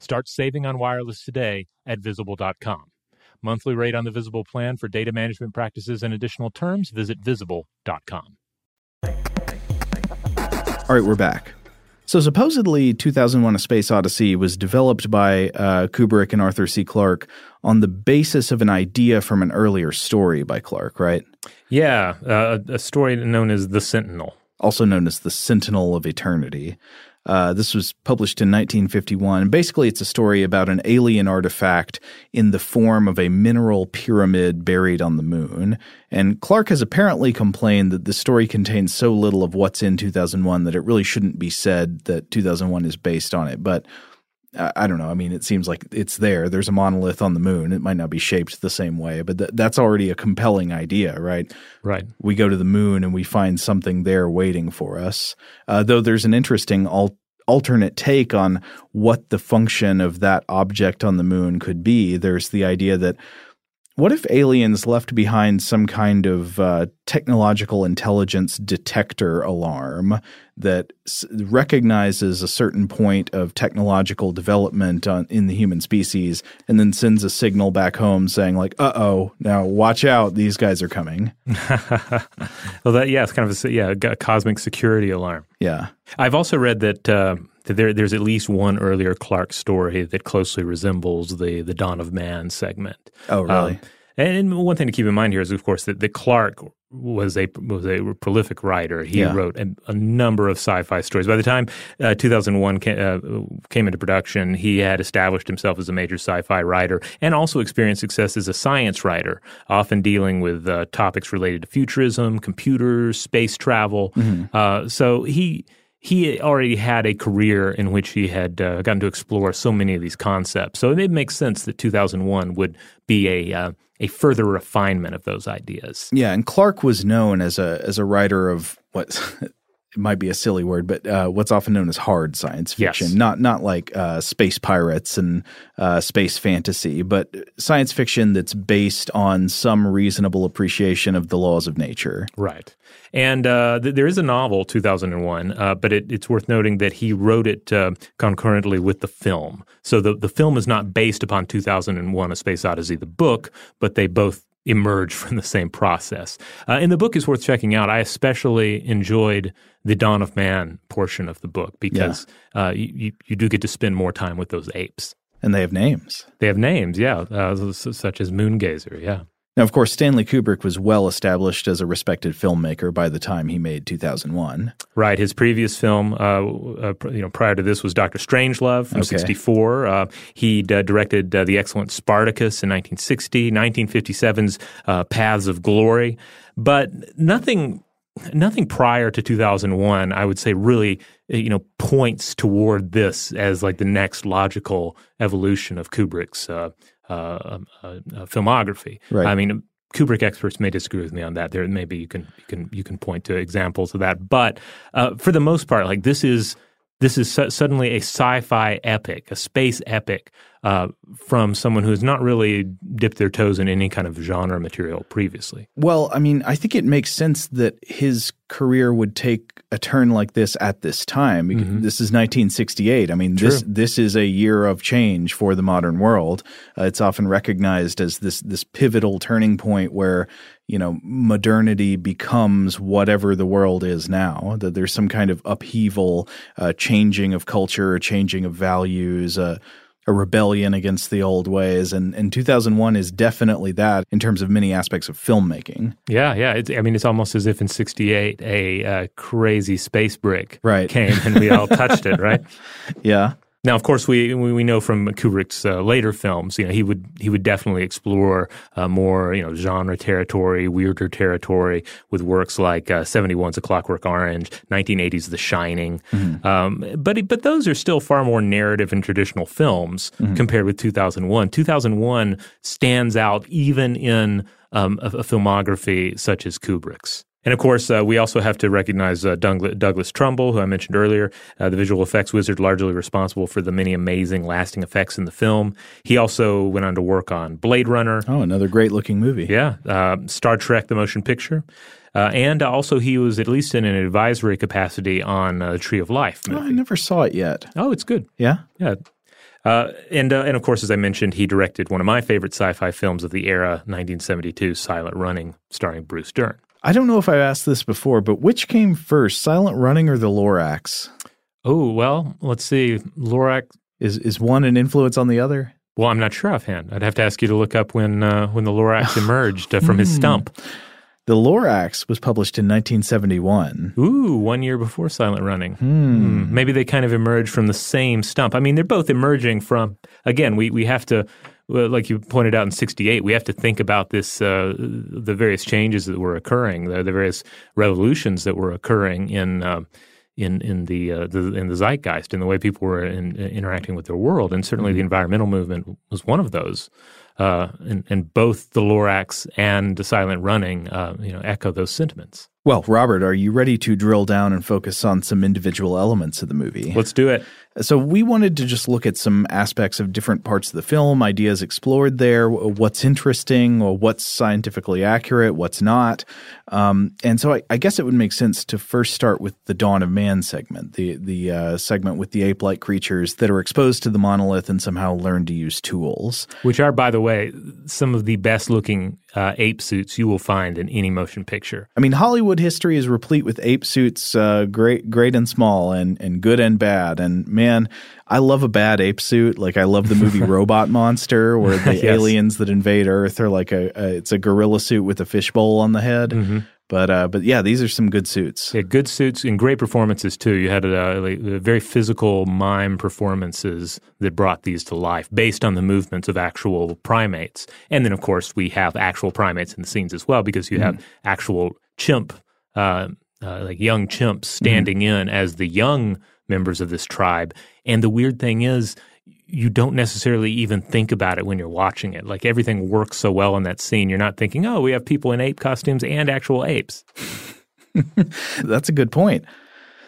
Start saving on wireless today at visible.com. Monthly rate on the Visible plan for data management practices and additional terms, visit visible.com. All right, we're back. So supposedly, 2001: A Space Odyssey was developed by uh, Kubrick and Arthur C. Clarke on the basis of an idea from an earlier story by Clarke, right? Yeah, uh, a story known as The Sentinel, also known as The Sentinel of Eternity. Uh, this was published in 1951. Basically, it's a story about an alien artifact in the form of a mineral pyramid buried on the moon. And Clarke has apparently complained that the story contains so little of what's in 2001 that it really shouldn't be said that 2001 is based on it. But I don't know. I mean, it seems like it's there. There's a monolith on the moon. It might not be shaped the same way, but th- that's already a compelling idea, right? Right. We go to the moon and we find something there waiting for us. Uh, though there's an interesting al- alternate take on what the function of that object on the moon could be. There's the idea that what if aliens left behind some kind of uh, technological intelligence detector alarm that s- recognizes a certain point of technological development on, in the human species and then sends a signal back home saying like uh oh now watch out these guys are coming [LAUGHS] well, that yeah, it's kind of a yeah a cosmic security alarm. yeah I've also read that uh, that there, there's at least one earlier Clarke story that closely resembles the the Dawn of Man segment. Oh, really? Um, and one thing to keep in mind here is, of course, that, that Clarke was a was a prolific writer. He Yeah. wrote a, a number of sci-fi stories. By the time uh, 2001 ca- uh, came into production, he had established himself as a major sci-fi writer and also experienced success as a science writer, often dealing with uh, topics related to futurism, computers, space travel. Uh, so he he already had a career in which he had uh, gotten to explore so many of these concepts. So it makes sense that 2001 would be a uh, a further refinement of those ideas. Yeah, and Clarke was known as a as a writer of what it might be a silly word, but uh, what's often known as hard science Yes. fiction. Not not like uh, space pirates and uh, space fantasy, but science fiction that's based on some reasonable appreciation of the laws of nature. Right. And uh, th- there is a novel, 2001, uh, but it, it's worth noting that he wrote it uh, concurrently with the film. So the, the film is not based upon 2001 A Space Odyssey, the book, but they both emerge from the same process. Uh, and the book is worth checking out. I especially enjoyed the Dawn of Man portion of the book because uh, you, you, you do get to spend more time with those apes. And they have names. They have names, yeah, uh, such as Moongazer, yeah. Now, of course, Stanley Kubrick was well established as a respected filmmaker by the time he made 2001. Right. His previous film, uh, uh, you know, prior to this was Doctor Strangelove from Okay. '64. Uh, he uh, directed uh, the excellent Spartacus in 1960, 1957's uh, Paths of Glory, but nothing. Nothing prior to 2001, I would say, really, uh, you know, points toward this as like the next logical evolution of Kubrick's uh, uh, um, uh, uh, filmography. Right. I mean, Kubrick experts may disagree with me on that. There, maybe you can you can you can point to examples of that, but uh, for the most part, like this is this is su- suddenly a sci-fi epic, a space epic uh, from someone who has not really dipped their toes in any kind of genre material previously. Well, I mean, I think it makes sense that his career would take a turn like this at this time. because This is 1968. I mean, this this is a year of change for the modern world. Uh, it's often recognized as this this pivotal turning point where you know modernity becomes whatever the world is now. That there's some kind of upheaval, uh, changing of culture, changing of values. Uh, a rebellion against the old ways. And, and 2001 is definitely that in terms of many aspects of filmmaking. Yeah, yeah. It's, I mean, it's almost as if in '68 a uh, crazy space brick Right. came and we all touched it, right? [LAUGHS] Yeah. Now, of course, we we know from Kubrick's uh, later films, you know, he would he would definitely explore uh, more, you know, genre territory, weirder territory with works like uh, 71's A Clockwork Orange, 1980's The Shining. Um, but but those are still far more narrative and traditional films compared with 2001. 2001 stands out even in um, a, a filmography such as Kubrick's. And of course, uh, we also have to recognize uh, Douglas, Douglas Trumbull, who I mentioned earlier, uh, the visual effects wizard, largely responsible for the many amazing lasting effects in the film. He also went on to work on Blade Runner, Oh, another great looking movie. yeah, uh, Star Trek: The Motion Picture, uh, and also he was at least in an advisory capacity on uh, the Tree of Life Oh, I never saw it yet. Oh, it's good. Yeah. Yeah. Uh, and uh, and of course, as I mentioned, he directed one of my favorite sci-fi films of the era, 1972, Silent Running, starring Bruce Dern. I don't know if I've asked this before, but which came first, Silent Running or The Lorax? Oh well, let's see. Lorax. Is is one an influence on the other? Well, I'm not sure offhand. I'd have to ask you to look up when uh, when the Lorax [LAUGHS] emerged uh, from his stump. The Lorax was published in 1971. Ooh, one year before Silent Running. Hmm. Maybe they kind of emerged from the same stump. I mean, they're both emerging from. Again, we we have to. Like you pointed out in '68, we have to think about this, uh, the various changes that were occurring, the, the various revolutions that were occurring in uh, in in the, uh, the in the zeitgeist, in the way people were in, interacting with their world, and certainly the environmental movement was one of those. Uh, and, and both the Lorax and the Silent Running, uh, you know, echo those sentiments. Well, Robert, are you ready to drill down and focus on some individual elements of the movie? Let's do it. So we wanted to just look at some aspects of different parts of the film, ideas explored there, what's interesting, or what's scientifically accurate, what's not. Um, and so I, I, guess it would make sense to first start with the Dawn of Man segment, the the uh, segment with the ape-like creatures that are exposed to the monolith and somehow learn to use tools. Which are, by the way, some of the best-looking uh, ape suits you will find in any motion picture. I mean, Hollywood history is replete with ape suits, uh, great, great and small, and and good and bad. And man, I love a bad ape suit. Like I love the movie [LAUGHS] Robot Monster, where the yes. aliens that invade Earth are like a, a, it's a gorilla suit with a fishbowl on the head. Mm-hmm. But uh, but yeah, these are some good suits. Yeah, good suits and great performances too. You had uh, like, very physical mime performances that brought these to life, based on the movements of actual primates. And then of course we have actual primates in the scenes as well, because you mm-hmm. have actual chimp, uh, uh like young chimps standing mm-hmm. in as the young members of this tribe. And the weird thing is, you don't necessarily even think about it when you're watching it. Like everything works so well in that scene. You're not thinking, oh, we have people in ape costumes and actual apes. [LAUGHS] That's a good point.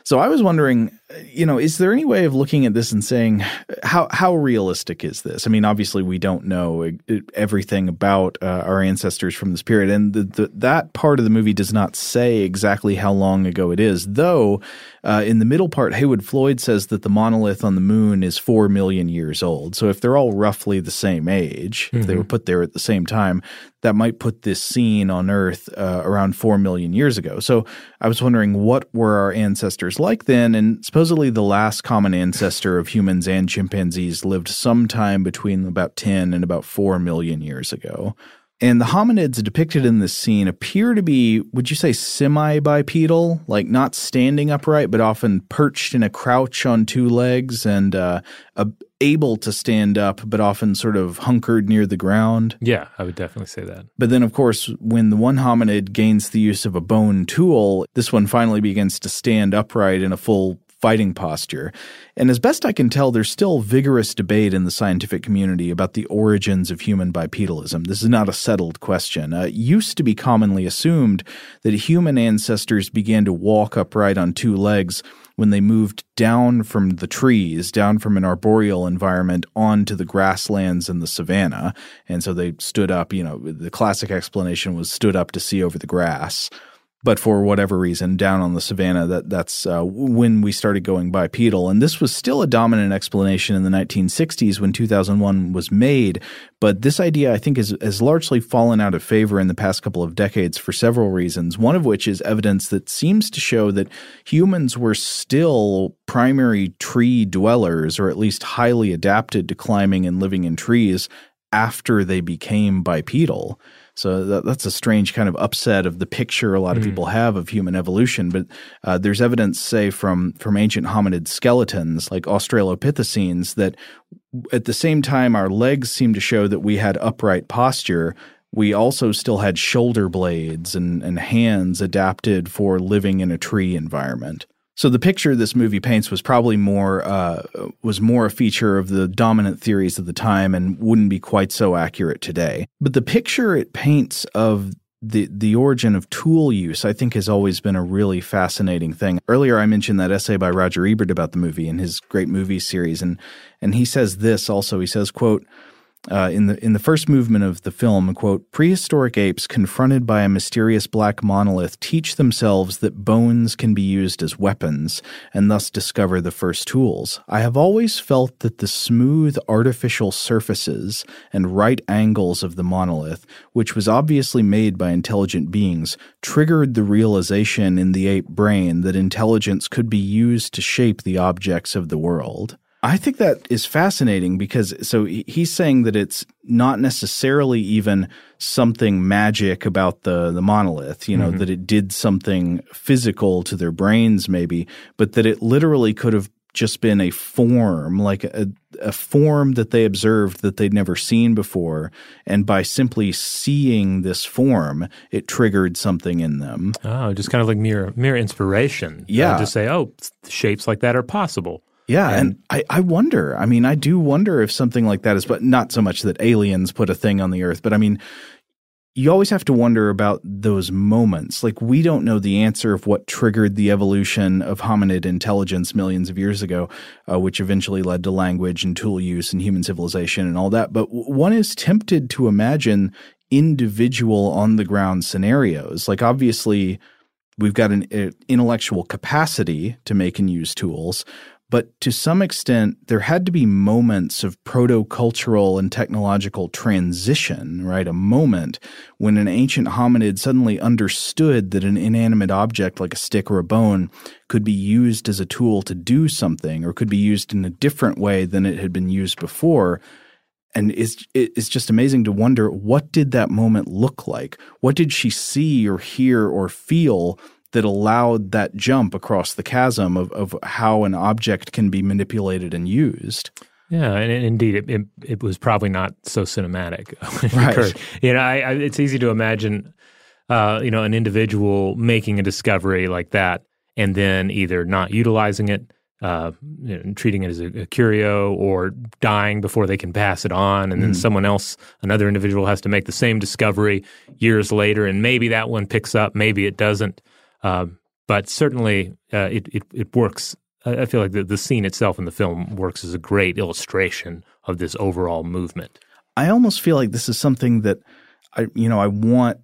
So I was wondering, you know, is there any way of looking at this and saying how how realistic is this? I mean, obviously we don't know everything about uh, our ancestors from this period, and the, the, that part of the movie does not say exactly how long ago it is. Though, uh, in the middle part, Heywood Floyd says that the monolith on the moon is four million years old. So if they're all roughly the same age, mm-hmm. if they were mm-hmm. put there at the same time, that might put this scene on Earth uh, around four million years ago. So I was wondering what were our ancestors like then, and supposedly the last common ancestor of humans and chimpanzees lived sometime between about 10 and about 4 million years ago. And the hominids depicted in this scene appear to be, would you say, semi bipedal, like not standing upright, but often perched in a crouch on two legs and uh, able to stand up, but often sort of hunkered near the ground. Yeah, I would definitely say that. But then, of course, when the one hominid gains the use of a bone tool, this one finally begins to stand upright in a full fighting posture. And as best I can tell, there's still vigorous debate in the scientific community about the origins of human bipedalism. This is not a settled question. Uh, it used to be commonly assumed that human ancestors began to walk upright on two legs when they moved down from the trees, down from an arboreal environment onto the grasslands and the savanna. And so they stood up, you know, the classic explanation was stood up to see over the grass but for whatever reason, down on the savannah, that that's uh, when we started going bipedal. And this was still a dominant explanation in the 1960s when 2001 was made. But this idea, I think, is, has largely fallen out of favor in the past couple of decades for several reasons. One of which is evidence that seems to show that humans were still primary tree dwellers, or at least highly adapted to climbing and living in trees after they became bipedal. So that, that's a strange kind of upset of the picture a lot of mm. people have of human evolution. But uh, there's evidence, say, from from ancient hominid skeletons like Australopithecines that at the same time our legs seem to show that we had upright posture. We also still had shoulder blades and, and hands adapted for living in a tree environment. So the picture this movie paints was probably more uh, was more a feature of the dominant theories of the time and wouldn't be quite so accurate today. But the picture it paints of the the origin of tool use, I think, has always been a really fascinating thing. Earlier, I mentioned that essay by Roger Ebert about the movie in his great movie series, and and he says this also. He says, "quote." Uh, in the in the first movement of the film, quote, prehistoric apes confronted by a mysterious black monolith teach themselves that bones can be used as weapons and thus discover the first tools. I have always felt that the smooth artificial surfaces and right angles of the monolith, which was obviously made by intelligent beings, triggered the realization in the ape brain that intelligence could be used to shape the objects of the world. I think that is fascinating because so he's saying that it's not necessarily even something magic about the the monolith, you know, mm-hmm. that it did something physical to their brains maybe, but that it literally could have just been a form, like a, a form that they observed that they'd never seen before. And by simply seeing this form, it triggered something in them. Oh, just kind of like mere, mere inspiration. Yeah. Uh, to say, oh, shapes like that are possible. Yeah, and, and, I, I wonder. I mean, I do wonder if something like that is, but not so much that aliens put a thing on the Earth, but I mean, you always have to wonder about those moments. Like, we don't know the answer of what triggered the evolution of hominid intelligence millions of years ago, uh, which eventually led to language and tool use and human civilization and all that. But one is tempted to imagine individual on the ground scenarios. Like, obviously, we've got an uh, intellectual capacity to make and use tools, but to some extent, there had to be moments of proto cultural and technological transition, right? A moment when an ancient hominid suddenly understood that an inanimate object like a stick or a bone could be used as a tool to do something or could be used in a different way than it had been used before. And it's, it's just amazing to wonder what did that moment look like? What did she see or hear or feel that allowed that jump across the chasm of, of how an object can be manipulated and used. Yeah, and indeed, it, it, it was probably not so cinematic. [LAUGHS] right. You know, I, I, it's easy to imagine, uh, you know, an individual making a discovery like that and then either not utilizing it, uh, you know, treating it as a, a, curio, or dying before they can pass it on, and then mm. someone else, another individual, has to make the same discovery years later, and maybe that one picks up, maybe it doesn't. Um, but certainly, uh, it, it, it works. I feel like the, the scene itself in the film works as a great illustration of this overall movement. I almost feel like this is something that I, you know, I want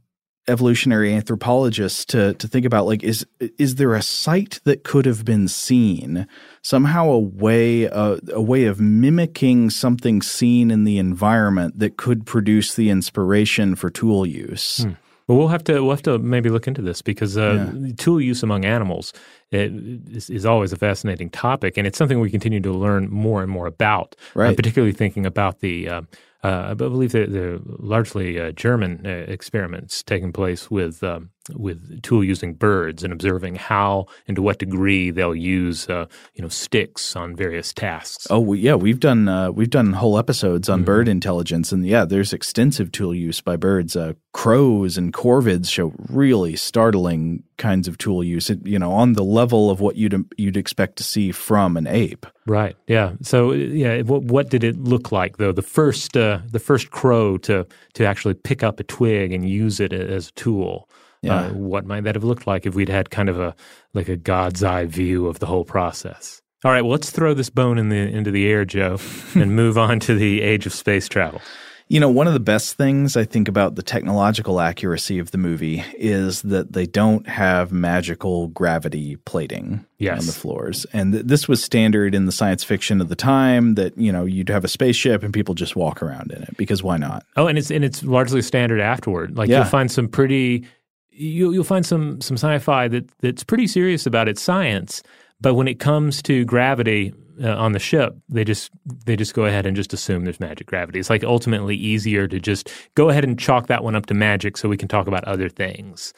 evolutionary anthropologists to to think about like is is there a sight that could have been seen somehow a way uh, a way of mimicking something seen in the environment that could produce the inspiration for tool use hmm. Well, we'll have to we'll have to maybe look into this because uh, yeah. tool use among animals is, is, always a fascinating topic, and it's something we continue to learn more and more about. Right. Particularly thinking about the uh, uh, I believe they're, they're largely uh, German uh, experiments taking place with um, with tool using birds and observing how and to what degree they'll use uh, you know sticks on various tasks. Oh yeah, we've done uh, we've done whole episodes on mm-hmm. bird intelligence, and yeah, there's extensive tool use by birds. Uh, crows and corvids show really startling kinds of tool use. You know, on the level of what you'd you'd expect to see from an ape. Right. Yeah. So yeah, what, what did it look like though? The first uh, the first crow to to actually pick up a twig and use it as a tool. Yeah. Uh, what might that have looked like if we'd had kind of a like a God's eye view of the whole process? All right, well, let's throw this bone in the into the air, Joe, [LAUGHS] and move on to the age of space travel. You know, one of the best things I think about the technological accuracy of the movie is that they don't have magical gravity plating yes. on the floors. And th- this was standard in the science fiction of the time that, you know, you'd have a spaceship and people just walk around in it because why not? Oh, and it's and it's largely standard afterward. Like yeah. you'll find some pretty you, you'll find some some sci-fi that that's pretty serious about its science, but when it comes to gravity uh, on the ship, they just they just go ahead and just assume there's magic gravity. It's like ultimately easier to just go ahead and chalk that one up to magic, so we can talk about other things.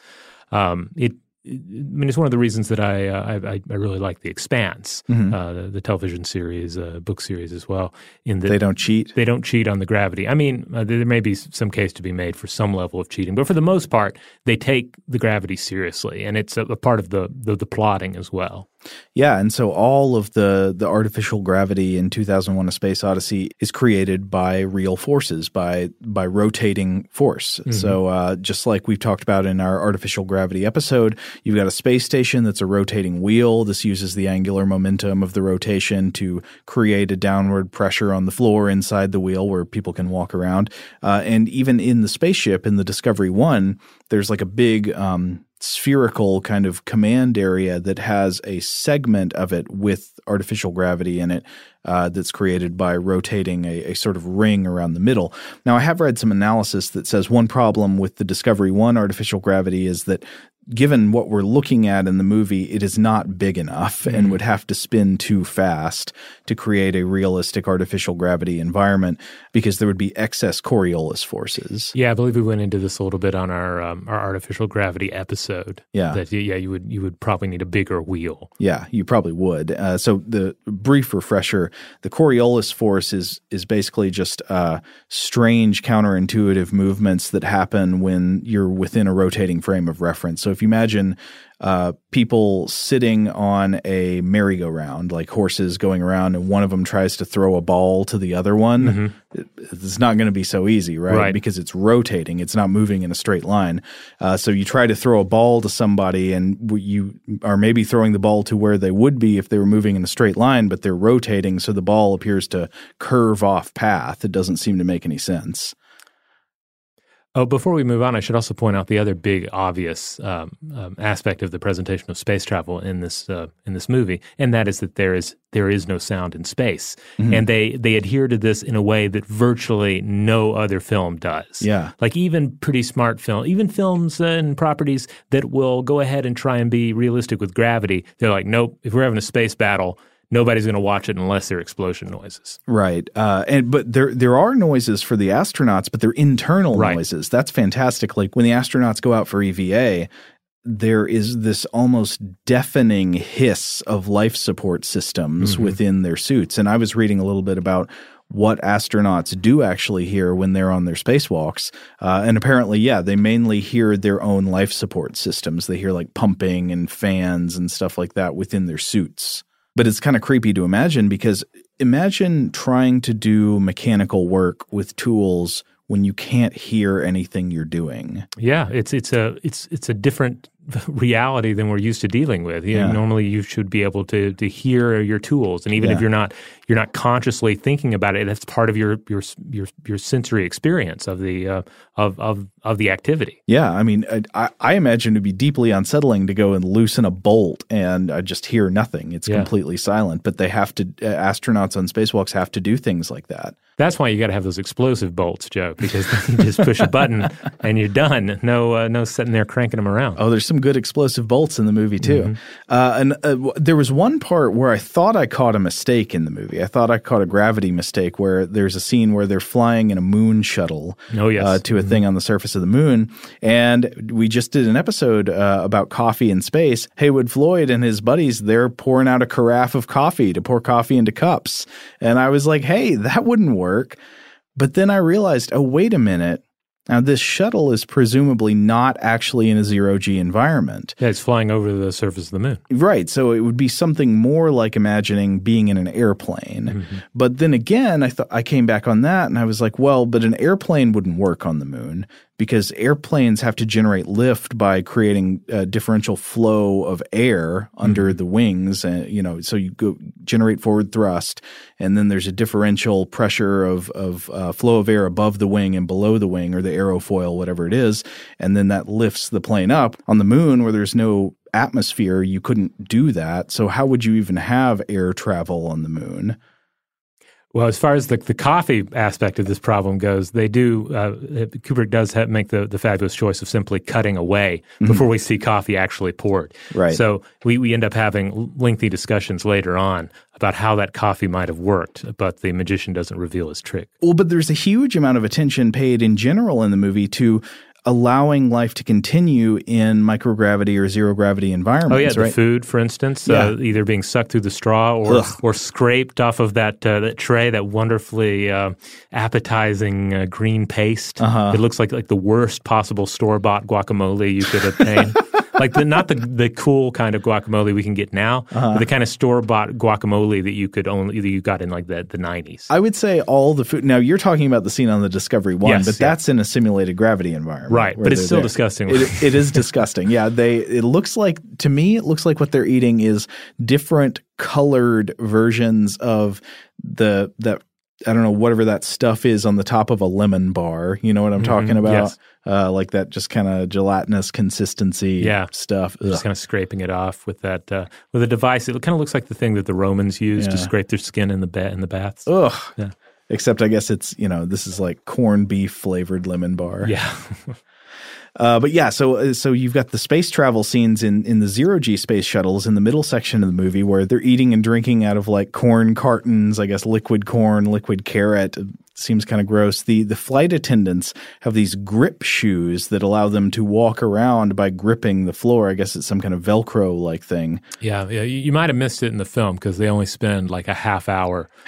Um, it I mean, it's one of the reasons that I uh, I, I, really like The Expanse, mm-hmm. uh, the, the, television series, uh, book series as well. In that they don't cheat. They don't cheat on the gravity. I mean, uh, there may be some case to be made for some level of cheating, but for the most part, they take the gravity seriously, and it's a, a part of the, the the plotting as well. Yeah, and so all of the the artificial gravity in 2001: A Space Odyssey is created by real forces, by by rotating force. Mm-hmm. So uh, just like we've talked about in our artificial gravity episode, you've got a space station that's a rotating wheel. This uses the angular momentum of the rotation to create a downward pressure on the floor inside the wheel where people can walk around. Uh, and even in the spaceship in the Discovery One, there's like a big um, spherical kind of command area that has a segment of it with artificial gravity in it uh, that's created by rotating a, a, sort of ring around the middle. Now, I have read some analysis that says one problem with the Discovery 1 artificial gravity is that given what we're looking at in the movie, it is not big enough mm. and would have to spin too fast to create a realistic artificial gravity environment because there would be excess Coriolis forces. Yeah, I believe we went into this a little bit on our um, our artificial gravity episode. Yeah, that yeah you would you would probably need a bigger wheel. Yeah, you probably would. Uh, so the brief refresher: the Coriolis force is is basically just uh, strange counterintuitive movements that happen when you're within a rotating frame of reference. So if you imagine uh, people sitting on a merry-go-round, like horses going around, and one of them tries to throw a ball to the other one, Mm-hmm. it- it's not going to be so easy, right? Right. Because it's rotating; it's not moving in a straight line. Uh, so you try to throw a ball to somebody, and you are maybe throwing the ball to where they would be if they were moving in a straight line, but they're rotating, so the ball appears to curve off path. It doesn't seem to make any sense. Oh, before we move on, I should also point out the other big obvious um, um, aspect of the presentation of space travel in this uh, in this movie, and that is that there is there is no sound in space, Mm-hmm. and they they adhere to this in a way that virtually no other film does. Yeah. like even pretty smart film, even films and properties that will go ahead and try and be realistic with gravity, they're like, nope. If we're having a space battle, nobody's going to watch it unless there are explosion noises. Right. Uh, and but there there are noises for the astronauts, but they're internal Right. noises. That's fantastic. Like when the astronauts go out for EVA, there is this almost deafening hiss of life support systems Mm-hmm. within their suits. And I was reading a little bit about what astronauts do actually hear when they're on their spacewalks. Uh, and apparently, yeah, they mainly hear their own life support systems. They hear like pumping and fans and stuff like that within their suits. But it's kind of creepy to imagine because imagine trying to do mechanical work with tools when you can't hear anything you're doing. Yeah, it's it's a it's it's a different [LAUGHS] reality than we're used to dealing with. You know, Yeah. normally, you should be able to to hear your tools, and even if you're not you're not consciously thinking about it, that's part of your your your your sensory experience of the uh, of of of the activity. Yeah, I mean, I- I, imagine it'd be deeply unsettling to go and loosen a bolt and I just hear nothing. It's Yeah. completely silent. But they have to, uh, astronauts on spacewalks have to do things like that. That's why you got to have those explosive bolts, Joe, because you just push a button [LAUGHS] and you're done. No uh, no sitting there cranking them around. Oh, there's some good explosive bolts in the movie too. Mm-hmm. Uh, and uh, w- there was one part where I thought I caught a mistake in the movie. I thought I caught a gravity mistake where there's a scene where they're flying in a moon shuttle Oh, yes. uh, to a thing on the surface of the moon. And we just did an episode uh, about coffee in space. Heywood Floyd and his buddies, they're pouring out a carafe of coffee to pour coffee into cups. And I was like, hey, that wouldn't work. But then I realized, oh, wait a minute. Now, this shuttle is presumably not actually in a zero G environment. Yeah, it's flying over the surface of the moon. Right. So it would be something more like imagining being in an airplane. Mm-hmm. But then again, I thought I came back on that and I was like, well, but an airplane wouldn't work on the moon because airplanes have to generate lift by creating a differential flow of air under the wings and you know so you go generate forward thrust and then there's a differential pressure of of uh, flow of air above the wing and below the wing or the aerofoil whatever it is and then that lifts the plane up. On the moon where there's no atmosphere you couldn't do that. So how would you even have air travel on the moon Well, as far as the, the coffee aspect of this problem goes, they do. Uh, Kubrick does have, make the, the fabulous choice of simply cutting away before we see coffee actually poured. Right. So we, we end up having lengthy discussions later on about how that coffee might have worked, but the magician doesn't reveal his trick. Well, but there's a huge amount of attention paid in general in the movie to allowing life to continue in microgravity or zero gravity environments. Oh yeah, the right? food, for instance, Yeah. uh, either being sucked through the straw or Ugh. or scraped off of that uh, that tray, that wonderfully uh, appetizing uh, green paste. Uh-huh. It looks like like the worst possible store bought guacamole you could obtain. [LAUGHS] like the not the the cool kind of guacamole we can get now, Uh-huh. but the kind of store bought guacamole that you could only that you got in like the the nineties. I would say all the food. Now you're talking about the scene on the Discovery One, Yes, but yeah. that's in a simulated gravity environment, Right, but it's still there. disgusting. It, it is disgusting. Yeah, they. It looks like to me, it looks like what they're eating is different colored versions of the that I don't know whatever that stuff is on the top of a lemon bar. You know what I'm talking about? Mm-hmm. yes. Uh, like that, just kind of gelatinous consistency. Yeah. stuff. Just kind of scraping it off with that uh, with a device. It kind of looks like the thing that the Romans used to scrape their skin in the ba- in the baths. Ugh. Yeah. Except I guess it's you know this is like corned beef flavored lemon bar. Yeah. [LAUGHS] Uh, but yeah, so so you've got the space travel scenes in in the zero G space shuttles in the middle section of the movie where they're eating and drinking out of like corn cartons, I guess liquid corn, liquid carrot. Seems kind of gross. The the flight attendants have these grip shoes that allow them to walk around by gripping the floor. I guess it's some kind of Velcro like thing. Yeah, yeah. You, might have missed it in the film because they only spend like a half hour [LAUGHS]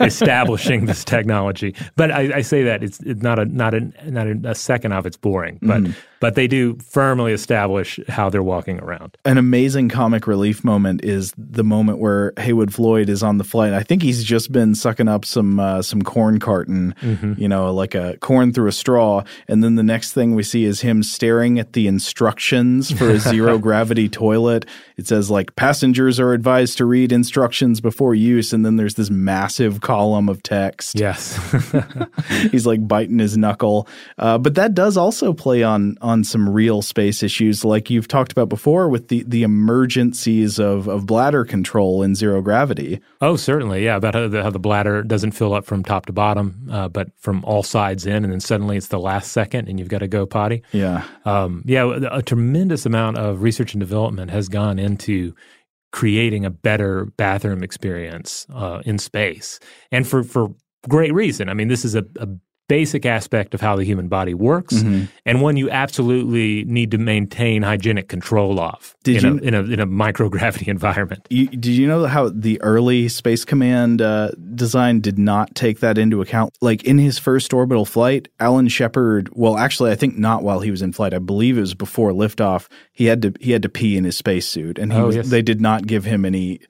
establishing this technology. But I, I say that it's, it's not a not a not a, a second of it's boring. But Mm-hmm. But they do firmly establish how they're walking around. An amazing comic relief moment is the moment where Heywood Floyd is on the flight. I think he's just been sucking up some uh, some corn carton, mm-hmm. you know, like a corn through a straw, and then the next thing we see is him staring at the instructions for a zero [LAUGHS] gravity toilet. It says like passengers are advised to read instructions before use, and then there's this massive column of text. Yes, [LAUGHS] he's like biting his knuckle. Uh, but that does also play on on some real space issues, like you've talked about before, with the the emergencies of of bladder control in zero gravity. Oh, certainly, yeah. About how the, how the bladder doesn't fill up from top to bottom, uh, but from all sides in, and then suddenly it's the last second, and you've got to go potty. Yeah, um, yeah. A tremendous amount of research and development has gone into creating a better bathroom experience uh, in space, and for for great reason. I mean, this is a, a basic aspect of how the human body works mm-hmm. and one you absolutely need to maintain hygienic control of did in, you, a, in, a, in a microgravity [LAUGHS] environment. You, did you know how the early Space Command uh, design did not take that into account? Like in his first orbital flight, Alan Shepard, well, actually, I think not while he was in flight. I believe it was before liftoff. He had to he had to pee in his spacesuit, and he oh, was, yes. they did not give him any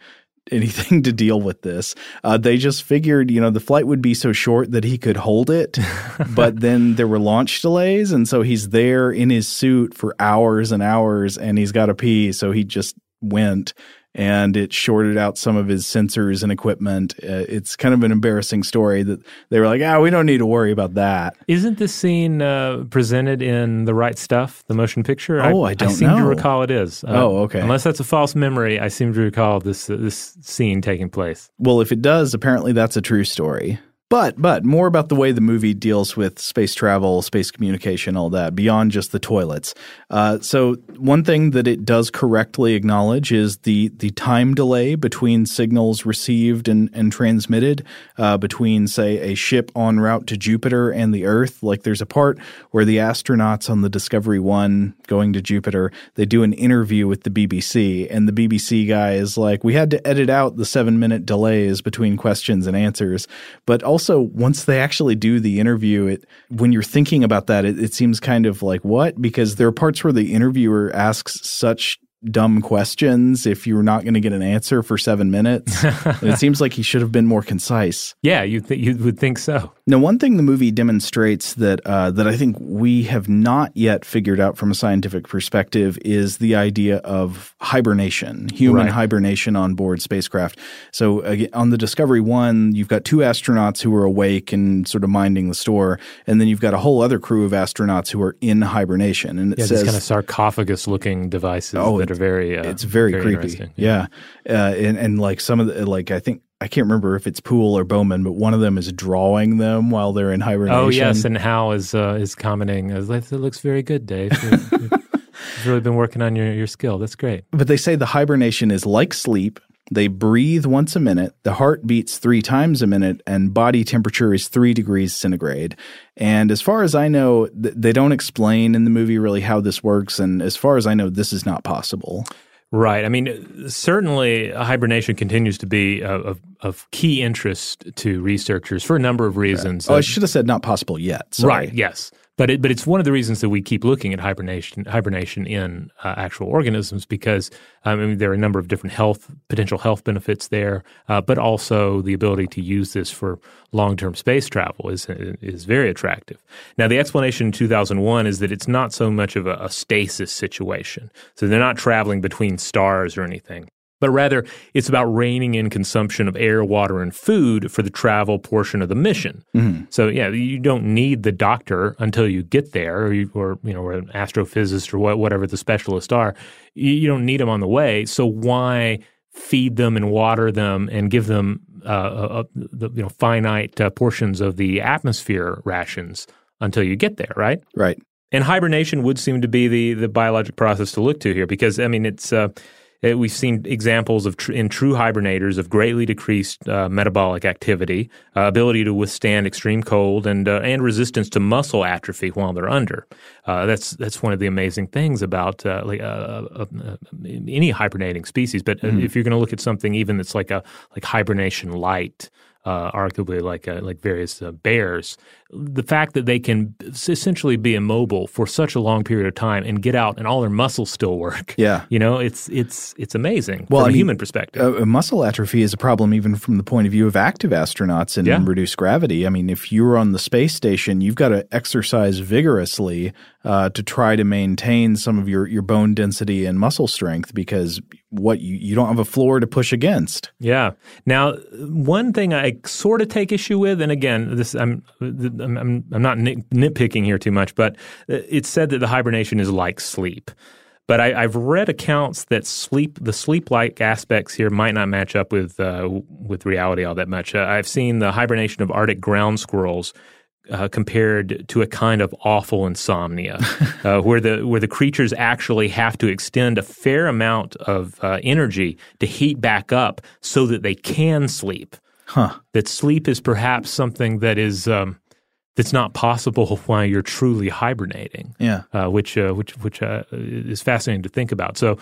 anything [LAUGHS] to deal with this. Uh, they just figured, you know, the flight would be so short that he could hold it, [LAUGHS] but then there were launch delays, and so he's there in his suit for hours and hours, and he's got to pee, so he just went and it shorted out some of his sensors and equipment. Uh, it's kind of an embarrassing story that they were like, "Ah, we don't need to worry about that." Isn't this scene uh, presented in the right stuff, the motion picture? Oh, I, I don't I seem know. to recall it is. Uh, oh, okay. Unless that's a false memory, I seem to recall this uh, this scene taking place. Well, if it does, apparently that's a true story. But but more about the way the movie deals with space travel, space communication, all that beyond just the toilets. Uh, so one thing that it does correctly acknowledge is the the time delay between signals received and, and transmitted uh, between say a ship en route to Jupiter and the Earth. Like there's a part where the astronauts on the Discovery One going to Jupiter they do an interview with the BBC, and the BBC guy is like, we had to edit out the seven minute delays between questions and answers, but also also once they actually do the interview, it when you're thinking about that, it, it seems kind of like what because there are parts where the interviewer asks such dumb questions if you're not going to get an answer for seven minutes. [LAUGHS] it seems like he should have been more concise. Yeah, you th- you would think so. Now, one thing the movie demonstrates that uh, that I think we have not yet figured out from a scientific perspective is the idea of hibernation, human right. hibernation on board spacecraft. So uh, on the Discovery One, you've got two astronauts who are awake and sort of minding the store, and then you've got a whole other crew of astronauts who are in hibernation. And it yeah, says kind of sarcophagus-looking devices oh, that are very uh, it's very, very creepy. Yeah, yeah. Uh, and and like some of the like I think I can't remember if it's Poole or Bowman, but one of them is drawing them while they're in hibernation. Oh yes, and Hal is uh, is commenting. It looks very good, Dave. [LAUGHS] You've really been working on your, your skill. That's great. But they say the hibernation is like sleep. They breathe once a minute, the heart beats three times a minute, and body temperature is three degrees centigrade. And as far as I know, th- they don't explain in the movie really how this works. And as far as I know, this is not possible. Right. I mean, certainly hibernation continues to be of, of key interest to researchers for a number of reasons. Right. Oh, I should have said not possible yet. Sorry. Right. Yes. But it, but it's one of the reasons that we keep looking at hibernation hibernation in uh, actual organisms because um, I mean there are a number of different health potential health benefits there, uh, but also the ability to use this for long term space travel is is very attractive. Now the explanation in 2001 is that it's not so much of a, a stasis situation, so they're not traveling between stars or anything but rather it's about reining in consumption of air, water, and food for the travel portion of the mission. Mm-hmm. So yeah, you don't need the doctor until you get there, or, you, or you know, or an astrophysicist or whatever the specialists are. You, you, don't need them on the way. So why feed them and water them and give them uh, uh, uh the you know finite uh, portions of the atmosphere rations until you get there, right? Right. And hibernation would seem to be the the biologic process to look to here because I mean it's uh, uh, we've seen examples of tr- in true hibernators of greatly decreased uh, metabolic activity, uh, ability to withstand extreme cold, and uh, and resistance to muscle atrophy while they're under. Uh, that's that's one of the amazing things about uh, like any hibernating species. But mm-hmm. if you're going to look at something even that's like a like hibernation light, uh, arguably like uh, like various uh, bears. The fact that they can essentially be immobile for such a long period of time and get out and all their muscles still work. Yeah. [LAUGHS] you know, it's it's it's amazing Well, from I a mean, human perspective. Uh, muscle atrophy is a problem even from the point of view of active astronauts in Yeah. reduced gravity. I mean, if you're on the space station, you've got to exercise vigorously uh, to try to maintain some of your, your bone density and muscle strength because what you, you don't have a floor to push against. Yeah. Now, one thing I sort of take issue with, and again, this I'm I'm I'm, not nit, nitpicking here too much, but it's said that the hibernation is like sleep. But I, I've read accounts that sleep, the sleep-like aspects here, might not match up with uh, with reality all that much. Uh, I've seen the hibernation of Arctic ground squirrels uh, compared to a kind of awful insomnia, [LAUGHS] uh, where the where the creatures actually have to extend a fair amount of uh, energy to heat back up so that they can sleep. Huh. That sleep is perhaps something that is um, that's not possible [LAUGHS] while you're truly hibernating. Yeah. uh, which uh, which which uh, is fascinating to think about. So.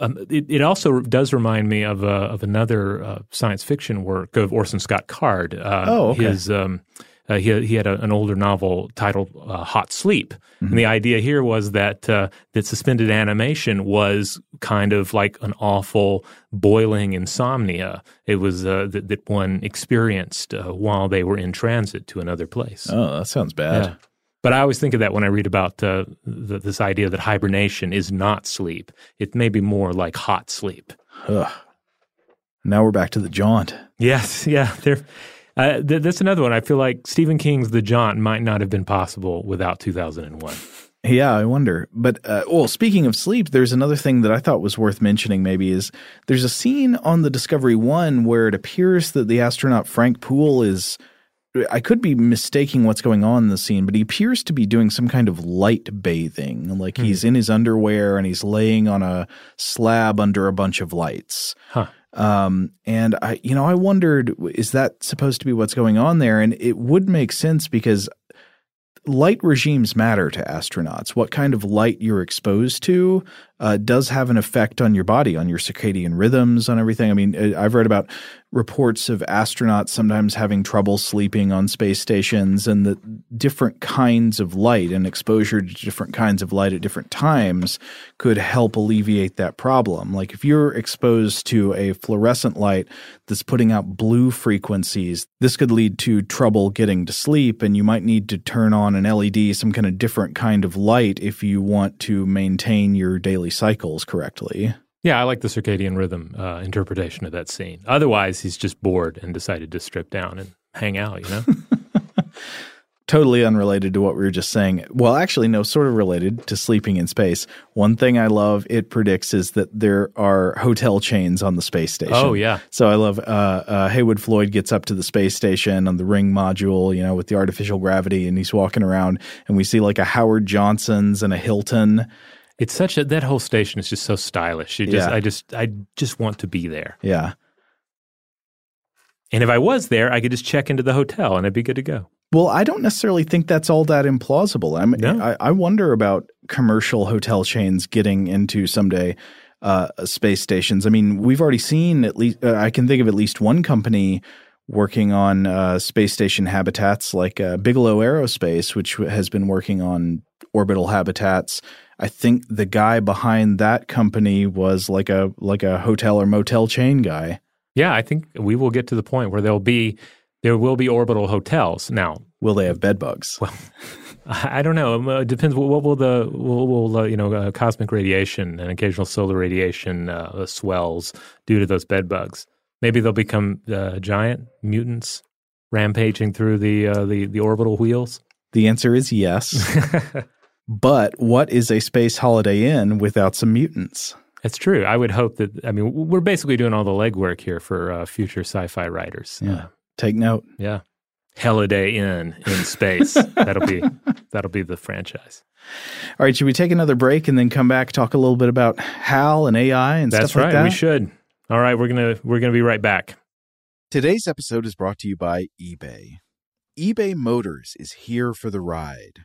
Um, it, it also does remind me of uh, of another uh, science fiction work of Orson Scott Card. Uh, Oh, okay. His um, uh, he he had a, an older novel titled uh, Hot Sleep, and the idea here was that uh, that suspended animation was kind of like an awful boiling insomnia. It was uh, that that one experienced uh, while they were in transit to another place. Oh, that sounds bad. Yeah. But I always think of that when I read about uh, the, this idea that hibernation is not sleep. It may be more like hot sleep. Ugh. Now we're back to the jaunt. Yes, yeah. There, uh, th- that's another one. I feel like Stephen King's The Jaunt might not have been possible without 2001. Yeah, I wonder. But uh, well, speaking of sleep, there's another thing that I thought was worth mentioning. Maybe is there's a scene on the Discovery One where it appears that the astronaut Frank Poole is. I could be mistaking what's going on in the scene, but he appears to be doing some kind of light bathing. Like he's in his underwear and he's laying on a slab under a bunch of lights. Huh. Um, and I, you know, I wondered, is that supposed to be what's going on there? And it would make sense because light regimes matter to astronauts. What kind of light you're exposed to uh, does have an effect on your body, on your circadian rhythms, on everything. I mean, uh, I've read about reports of astronauts sometimes having trouble sleeping on space stations, and that different kinds of light and exposure to different kinds of light at different times could help alleviate that problem. Like if you're exposed to a fluorescent light that's putting out blue frequencies, this could lead to trouble getting to sleep, and you might need to turn on an LED, some kind of different kind of light, if you want to maintain your daily cycles correctly. Yeah, I like the circadian rhythm uh, interpretation of that scene. Otherwise, he's just bored and decided to strip down and hang out, you know? [LAUGHS] Totally unrelated to what we were just saying. Well, actually, no, sort of related to sleeping in space. One thing I love it predicts is that there are hotel chains on the space station. Oh, yeah. So I love uh, uh, Heywood Floyd gets up to the space station on the ring module, you know, with the artificial gravity, and he's walking around, and we see like a Howard Johnson's and a Hilton. It's such a that whole station is just so stylish. You just Yeah. I just I just want to be there. Yeah. And if I was there, I could just check into the hotel and I'd be good to go. Well, I don't necessarily think that's all that implausible. I'm, No. I, I wonder about commercial hotel chains getting into someday uh, space stations. I mean, we've already seen at least, uh, I can think of at least one company working on uh, space station habitats like uh, Bigelow Aerospace, which has been working on orbital habitats. I think the guy behind that company was like a like a hotel or motel chain guy. Yeah, I think we will get to the point where there'll be there will be orbital hotels. Now, Will they have bed bugs? [LAUGHS] Well, I don't know. Um, uh, It depends. What will the will, will uh, you know uh, cosmic radiation and occasional solar radiation uh, swells do to those bed bugs? Maybe they'll become uh, giant mutants rampaging through the uh, the the orbital wheels. The answer is yes. [LAUGHS] but what is a space holiday inn without some mutants? It's true. I would hope that. I mean, we're basically doing all the legwork here for uh, future sci-fi writers. Yeah. Uh, Take note. yeah. Holiday Inn in space. [LAUGHS] that'll be that'll be the franchise. All right, should we take another break and then come back talk a little bit about HAL and AI and That's stuff like that? We should. All right. We're gonna we're gonna be right back. Today's episode is brought to you by eBay. eBay Motors is here for the ride.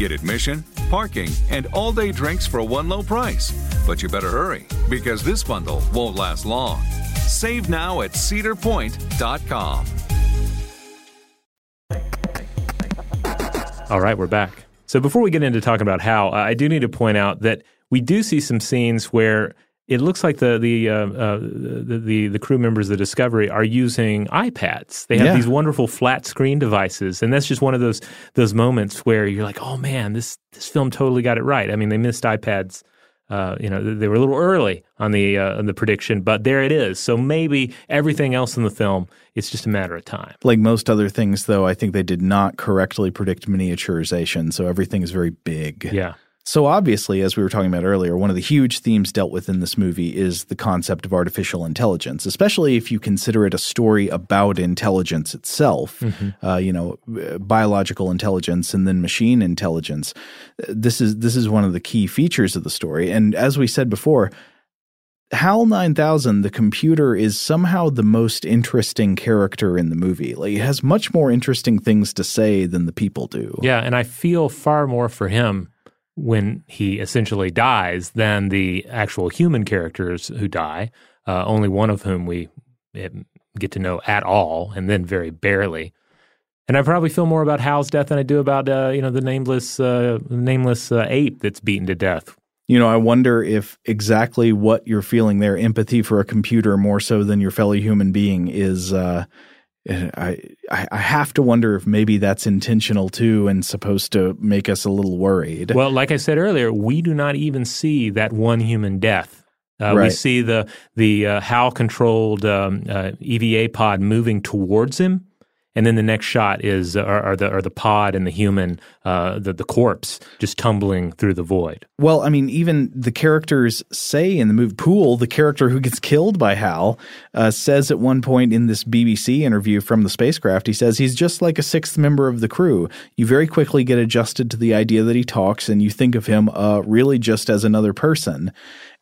Get admission, parking, and all day drinks for one low price. But you better hurry because this bundle won't last long. Save now at cedarpoint.com. All right, we're back. So before we get into talking about how, I do need to point out that we do see some scenes where it looks like the the, uh, uh, the, the the crew members of the Discovery are using iPads. They have Yeah. these wonderful flat screen devices, and that's just one of those those moments where you're like, oh man, this this film totally got it right. I mean, they missed iPads. Uh, you know, they were a little early on the uh, on the prediction, but there it is. So maybe everything else in the film, it's just a matter of time. Like most other things, though, I think they did not correctly predict miniaturization, so everything is very big. Yeah. So obviously, as we were talking about earlier, one of the huge themes dealt with in this movie is the concept of artificial intelligence, especially if you consider it a story about intelligence itself. Uh, you know, biological intelligence and then machine intelligence. This is this is one of the key features of the story. And as we said before, HAL 9000, the computer, is somehow the most interesting character in the movie. Like, it has much more interesting things to say than the people do. Yeah, and I feel far more for him when he essentially dies than the actual human characters who die. Uh, only one of whom we eh, get to know at all, and then very barely. And I probably feel more about Hal's death than I do about uh, you know the nameless uh, nameless uh, ape that's beaten to death. You know, I wonder if exactly what you're feeling there, empathy for a computer more so than your fellow human being, is. I I have to wonder if maybe that's intentional too and supposed to make us a little worried. Well, like I said earlier, we do not even see that one human death. Uh, Right. We see the the uh, HAL controlled um, uh, EVA pod moving towards him, and then the next shot is uh, are, are the are the pod and the human uh, the the corpse just tumbling through the void. Well, I mean, even the characters say in the movie, Poole, the character who gets killed by Hal, uh, says at one point in this BBC interview from the spacecraft, he says he's just like a sixth member of the crew. You very quickly get adjusted to the idea that he talks and you think of him uh, really just as another person.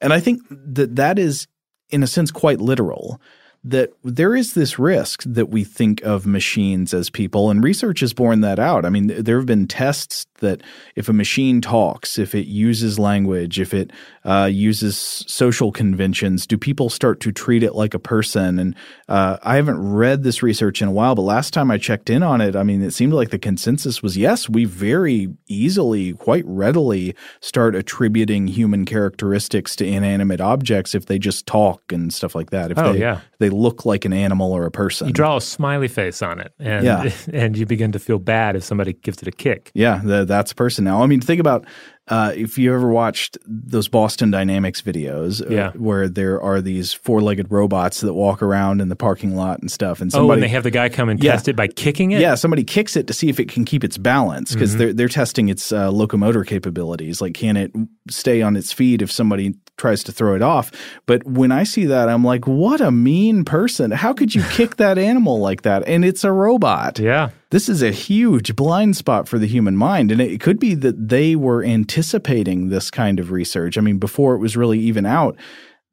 And I think that that is, in a sense, quite literal. That there is this risk that we think of machines as people, and research has borne that out. I mean, there have been tests that if a machine talks, if it uses language, if it uh, uses social conventions, do people start to treat it like a person? And uh, I haven't read this research in a while, but last time I checked in on it, I mean, it seemed like the consensus was yes, we very easily, quite readily start attributing human characteristics to inanimate objects if they just talk and stuff like that. If Oh, they, yeah. they look like an animal or a person. You draw a smiley face on it, and Yeah. [LAUGHS] and you begin to feel bad if somebody gives it a kick. Yeah, the, that's a person now. I mean, think about uh, if you ever watched those Boston Dynamics videos, uh, Yeah. where there are these four-legged robots that walk around in the parking lot and stuff, and oh, and they have the guy come and Yeah. test it by kicking it. yeah, somebody kicks it to see if it can keep its balance because Mm-hmm. they're they're testing its uh, locomotor capabilities. Like, can it stay on its feet if somebody tries to throw it off? But when I see that, I'm like, what a mean person! How could you kick that animal like that? And it's a robot. yeah. This is a huge blind spot for the human mind. And it could be that they were anticipating this kind of research. I mean, before it was really even out,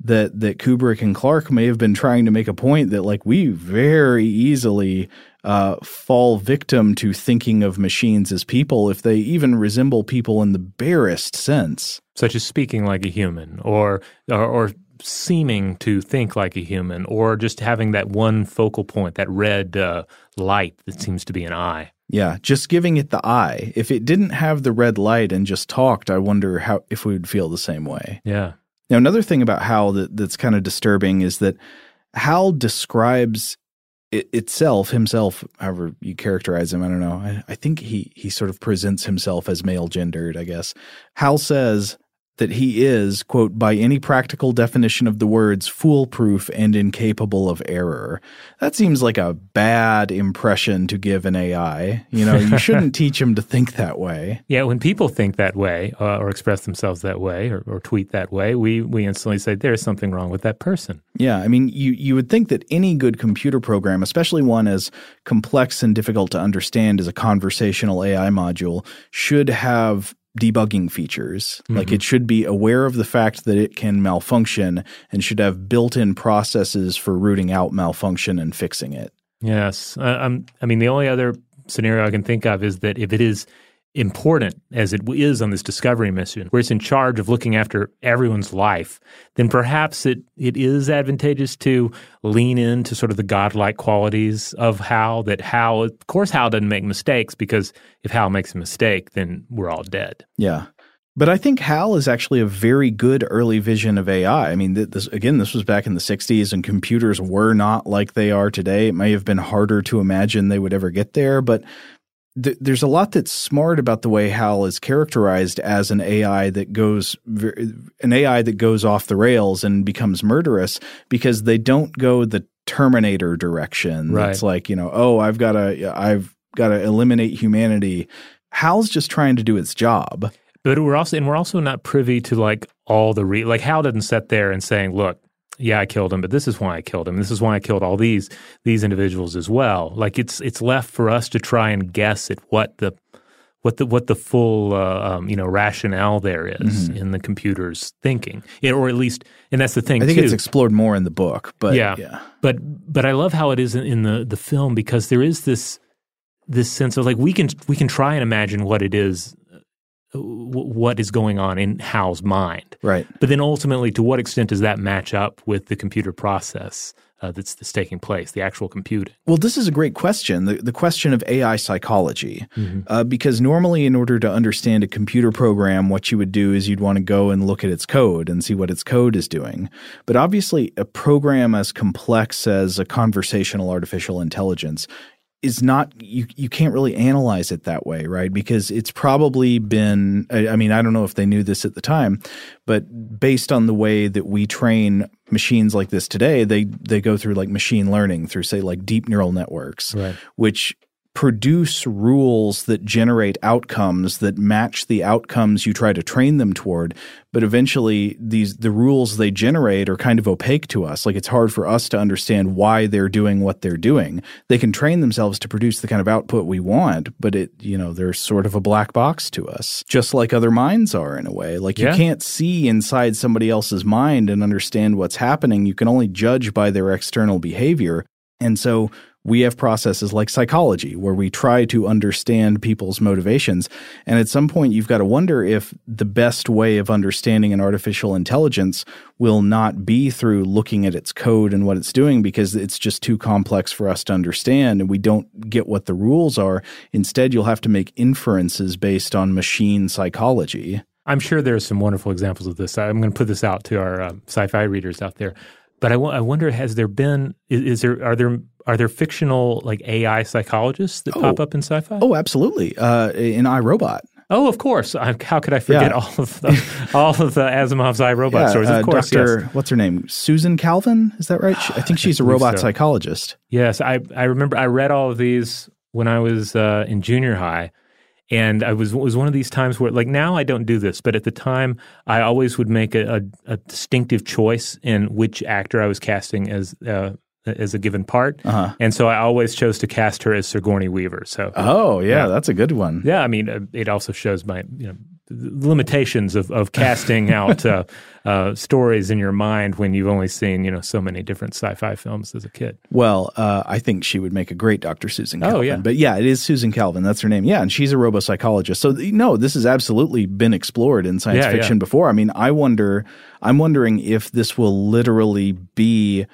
that, that Kubrick and Clarke may have been trying to make a point that, like, we very easily uh, fall victim to thinking of machines as people if they even resemble people in the barest sense. such as speaking like a human or, or or seeming to think like a human or just having that one focal point that red uh, light that seems to be an eye Yeah, just giving it the eye. If it didn't have the red light and just talked, I wonder how if we would feel the same way. yeah Now, another thing about Hal that, that's kind of disturbing is that Hal describes it, itself, himself, however you characterize him. I don't know. I, I think he he sort of presents himself as male gendered. I guess Hal says that he is quote by any practical definition of the words foolproof and incapable of error. That seems like a bad impression to give an AI. You know, you [LAUGHS] shouldn't teach him to think that way. yeah when people think that way uh, or express themselves that way or, or tweet that way we we instantly say there's something wrong with that person Yeah, I mean, you you would think that any good computer program, especially one as complex and difficult to understand as a conversational AI module, should have debugging features. Like it should be aware of the fact that it can malfunction and should have built-in processes for rooting out malfunction and fixing it. Yes. Uh, um, I mean, the only other scenario I can think of is that if it is important, as it is on this discovery mission, where it's in charge of looking after everyone's life, then perhaps it, it is advantageous to lean into sort of the godlike qualities of Hal, that Hal, of course, Hal doesn't make mistakes because if Hal makes a mistake, then we're all dead. Yeah. But I think HAL is actually a very good early vision of AI. I mean, this again, this was back in the 60s and computers were not like they are today. It may have been harder to imagine they would ever get there, but th- there's a lot that's smart about the way HAL is characterized as an AI that goes ver- an AI that goes off the rails and becomes murderous because they don't go the Terminator direction. Right. It's like, you know, oh, I've got to I've got to eliminate humanity. HAL's just trying to do its job. But we're also and we're also not privy to like all the re like Hal doesn't sit there and saying, "Look, yeah, I killed him, but this is why I killed him. This is why I killed all these these individuals as well." Like it's it's left for us to try and guess at what the what the what the full uh, um, you know rationale there is in the computer's thinking, Yeah, or at least, and that's the thing. I think too. it's explored more in the book, but yeah. yeah. But but I love how it is in, in the the film because there is this this sense of like we can we can try and imagine what it is what is going on in Hal's mind. Right. But then ultimately to what extent does that match up with the computer process uh, that's, that's taking place, the actual computing? Well, this is a great question. The, the question of AI psychology. Uh, because normally, in order to understand a computer program, what you would do is you'd want to go and look at its code and see what its code is doing. But obviously, a program as complex as a conversational artificial intelligence is not you you can't really analyze it that way right because it's probably been I, I mean I don't know if they knew this at the time but based on the way that we train machines like this today they they go through like machine learning through say like deep neural networks Right. which produce rules that generate outcomes that match the outcomes you try to train them toward but eventually these the rules they generate are kind of opaque to us. Like it's hard for us to understand why they're doing what they're doing. They can train themselves to produce the kind of output we want but it you know they're sort of a black box to us just like other minds are in a way. Like you can't see inside somebody else's mind and understand what's happening. You can only judge by their external behavior. And so we have processes like psychology where we try to understand people's motivations. And at some point, you've got to wonder if the best way of understanding an artificial intelligence will not be through looking at its code and what it's doing because it's just too complex for us to understand and we don't get what the rules are. Instead, you'll have to make inferences based on machine psychology. I'm sure there are some wonderful examples of this. I'm going to put this out to our uh, sci-fi readers out there. But I I wonder, has there been? Is, is there? Are there? Are there fictional like AI psychologists that pop Oh. up in sci-fi? Oh, absolutely. Uh, in iRobot. Oh, of course. I, how could I forget Yeah. all of the all of the Asimov's iRobot stories? Of uh, course, Dr. yes. What's her name? Susan Calvin? Is that right? She- I think [SIGHS] she's a robot so. psychologist. Yes, I I remember I read all of these when I was uh, in junior high, and I was was one of these times where like now I don't do this, but at the time I always would make a, a, a distinctive choice in which actor I was casting as uh, as a given part, Uh-huh. and so I always chose to cast her as Sigourney Weaver. So Oh, yeah, Yeah. that's a good one. yeah, I mean uh, it also shows my you know the limitations of of casting out [LAUGHS] uh, uh, stories in your mind when you've only seen you know so many different sci-fi films as a kid. Well, uh, I think she would make a great Dr. Susan Oh, Calvin. yeah. But yeah, it is Susan Calvin. That's her name. Yeah, and she's a robopsychologist. So no, this has absolutely been explored in science Yeah, fiction yeah. before. I mean, I wonder I'm wondering if this will literally be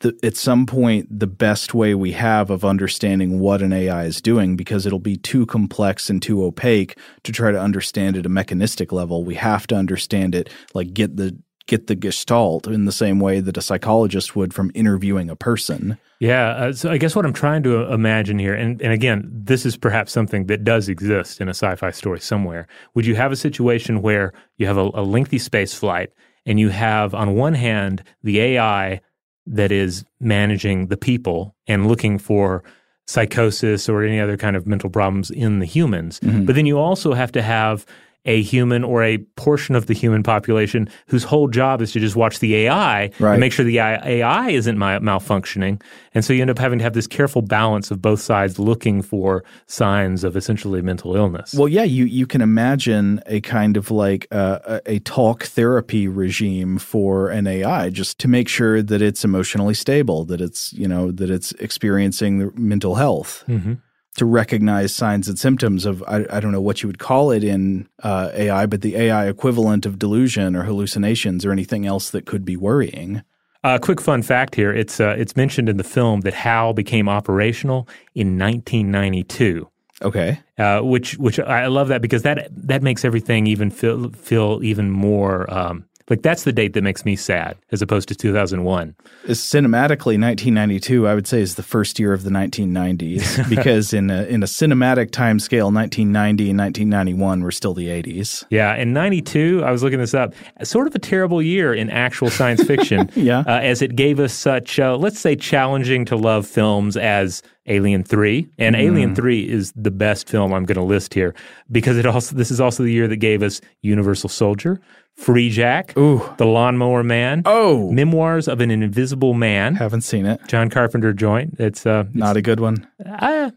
the, at some point the best way we have of understanding what an AI is doing because it'll be too complex and too opaque to try to understand at a mechanistic level. We have to understand it like get the get the gestalt in the same way that a psychologist would from interviewing a person. Yeah. Uh, so I guess what I'm trying to uh, imagine here, and, and again, this is perhaps something that does exist in a sci fi story somewhere. Would you have a situation where you have a, a lengthy space flight and you have, on one hand, the AI that is managing the people and looking for psychosis or any other kind of mental problems in the humans. Mm-hmm. But then you also have to have a human or a portion of the human population whose whole job is to just watch the AI Right. and make sure the AI isn't malfunctioning. And so you end up having to have this careful balance of both sides looking for signs of essentially mental illness. Well, yeah, you you can imagine a kind of like uh, a, a talk therapy regime for an AI, just to make sure that it's emotionally stable, that it's you know that it's experiencing mental health, Mhm. To recognize signs and symptoms of I, I don't know what you would call it in uh, AI, but the AI equivalent of delusion or hallucinations or anything else that could be worrying. A quick fun fact here: it's uh, it's mentioned in the film that HAL became operational in 1992. Okay. uh, which which I love that because that that makes everything even feel feel even more um, like that's the date that makes me sad as opposed to 2001. Is cinematically 1992 I would say is the first year of the 1990s [LAUGHS] because in a, in a cinematic time scale 1990 and 1991 were still the 80s. Yeah, in '92, I was looking this up. Sort of a terrible year in actual science fiction. [LAUGHS] Yeah. uh, as it gave us such, uh, let's say, challenging to love films as Alien Three, and Mm-hmm. Alien Three is the best film I'm going to list here because it also this is also the year that gave us Universal Soldier, Freejack, Ooh. The Lawnmower Man, Oh. Memoirs of an Invisible Man, Haven't seen it. John Carpenter joint. It's uh, Not a good one. I,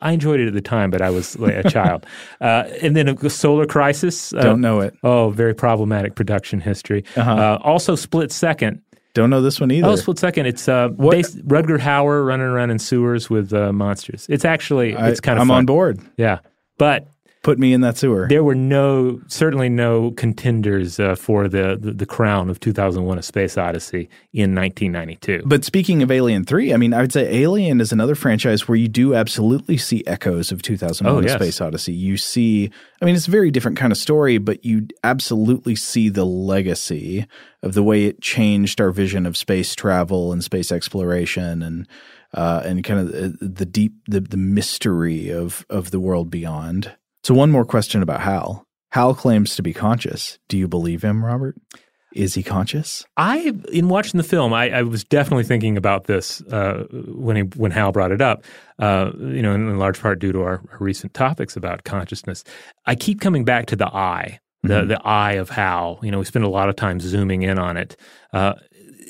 I enjoyed it at the time, but I was like a child. [LAUGHS] Uh, and then a Solar Crisis. Uh, Don't know it. Oh, very problematic production history. Uh-huh. Uh, also, Split Second. Don't know this one either. Oh, Split Second. It's uh, based, Rutger Hauer running around in sewers with uh, monsters. It's actually I, it's kind of I'm fun. on board. Yeah, but Put me in that sewer. There were no, certainly no contenders uh, for the, the, the crown of 2001: A Space Odyssey in 1992. But speaking of Alien Three, I mean, I would say Alien is another franchise where you do absolutely see echoes of 2001: Oh, A. Space Odyssey. You see, I mean, it's a very different kind of story, but you absolutely see the legacy of the way it changed our vision of space travel and space exploration and. Uh, and kind of the, the deep, the, the mystery of of the world beyond. So, one more question about Hal. Hal claims to be conscious. Do you believe him, Robert? Is he conscious? I, in watching the film, I, I was definitely thinking about this uh, when he, when Hal brought it up. Uh, you know, in, large part due to our, our, recent topics about consciousness. I keep coming back to the eye, the Mm-hmm. the eye of Hal. You know, we spend a lot of time zooming in on it. Uh,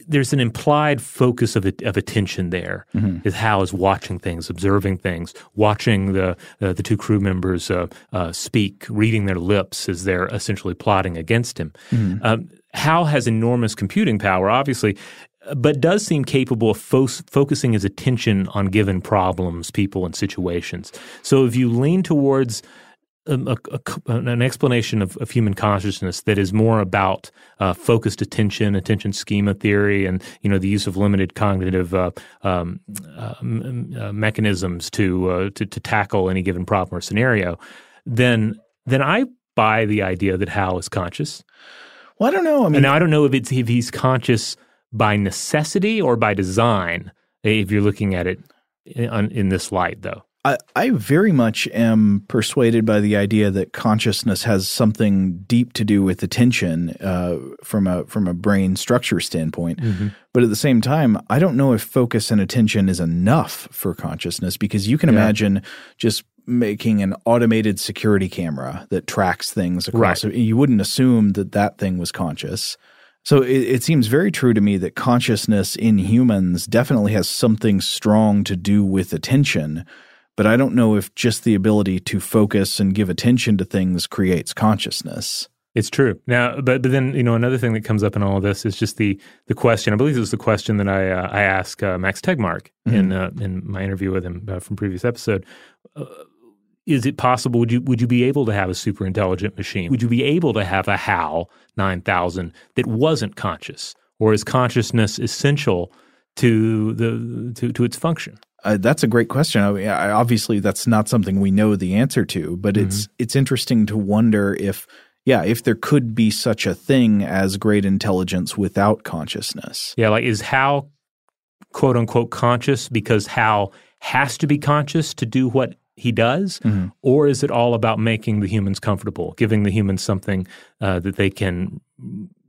there's an implied focus of of attention there. Mm-hmm. Is Hal is watching things, observing things, watching the uh, the two crew members uh, uh, speak, reading their lips as they're essentially plotting against him. Mm-hmm. Um, Hal has enormous computing power, obviously, but does seem capable of fo- focusing his attention on given problems, people, and situations. So if you lean towards a, a, an explanation of, of, human consciousness that is more about uh, focused attention, attention schema theory, and you know the use of limited cognitive uh, um, uh, uh, mechanisms to, uh, to to tackle any given problem or scenario, then then I buy the idea that Hal is conscious. Well, I don't know. I mean, and I don't know if it's if he's conscious by necessity or by design. If you're looking at it in, in this light, though. I, I very much am persuaded by the idea that consciousness has something deep to do with attention uh, from a from a brain structure standpoint. Mm-hmm. But at the same time, I don't know if focus and attention is enough for consciousness because you can Yeah. imagine just making an automated security camera that tracks things across. Right. You wouldn't assume that that thing was conscious. So it, it seems very true to me that consciousness in humans definitely has something strong to do with attention but I don't know if just the ability to focus and give attention to things creates consciousness. It's true. Now, but but then you know another thing that comes up in all of this is just the the question. I believe it was the question that I uh, I asked uh, Max Tegmark in uh, in my interview with him uh, from previous episode. Uh, is it possible? Would you would you be able to have a super intelligent machine? Would you be able to have a HAL nine thousand that wasn't conscious, or is consciousness essential to the to to its function? Uh, that's a great question. I mean, I, obviously, that's not something we know the answer to, but it's it's interesting to wonder if, yeah, if there could be such a thing as great intelligence without consciousness. Yeah, like is Hal quote unquote conscious because Hal has to be conscious to do what he does, Mhm. or is it all about making the humans comfortable, giving the humans something uh, that they can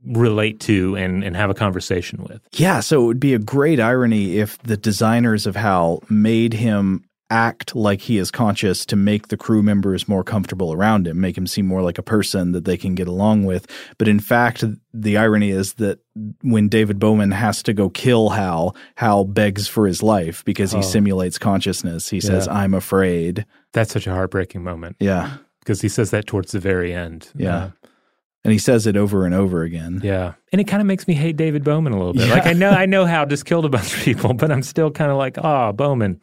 relate to and, and have a conversation with? Yeah, so it would be a great irony if the designers of Hal made him act like he is conscious to make the crew members more comfortable around him, make him seem more like a person that they can get along with. But in fact, the irony is that when David Bowman has to go kill Hal, Hal begs for his life because he Oh. simulates consciousness. He says, Yeah. I'm afraid. That's such a heartbreaking moment. Yeah. Because he says that towards the very end. Yeah. Uh, And he says it over and over again. yeah. And it kind of makes me hate David Bowman a little bit. Yeah. Like I know I [LAUGHS] know Hal just killed a bunch of people, but I'm still kind of like, oh, Bowman,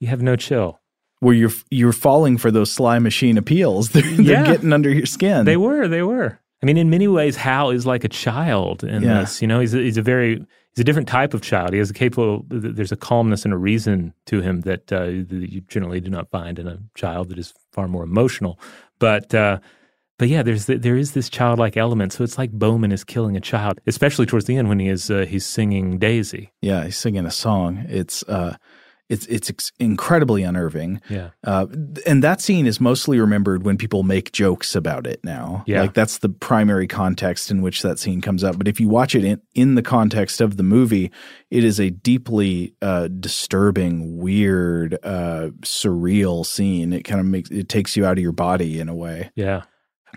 you have no chill. Where you're you're falling for those sly machine appeals. [LAUGHS] They're, they're getting under your skin. They were, they were. I mean, in many ways, Hal is like a child in Yeah. this. You know, he's a, he's a very he's a different type of child. He has a capable. There's a calmness and a reason to him that, uh, that you generally do not find in a child that is far more emotional. But uh, but yeah, there's the, there is this childlike element. So it's like Bowman is killing a child, especially towards the end when he is uh, he's singing Daisy. Yeah, he's singing a song. It's uh, it's it's incredibly unnerving. Yeah. Uh, and that scene is mostly remembered when people make jokes about it now. Yeah. Like that's the primary context in which that scene comes up. But if you watch it in, in the context of the movie, it is a deeply uh, disturbing, weird, uh, surreal scene. It kind of makes it takes you out of your body in a way. Yeah.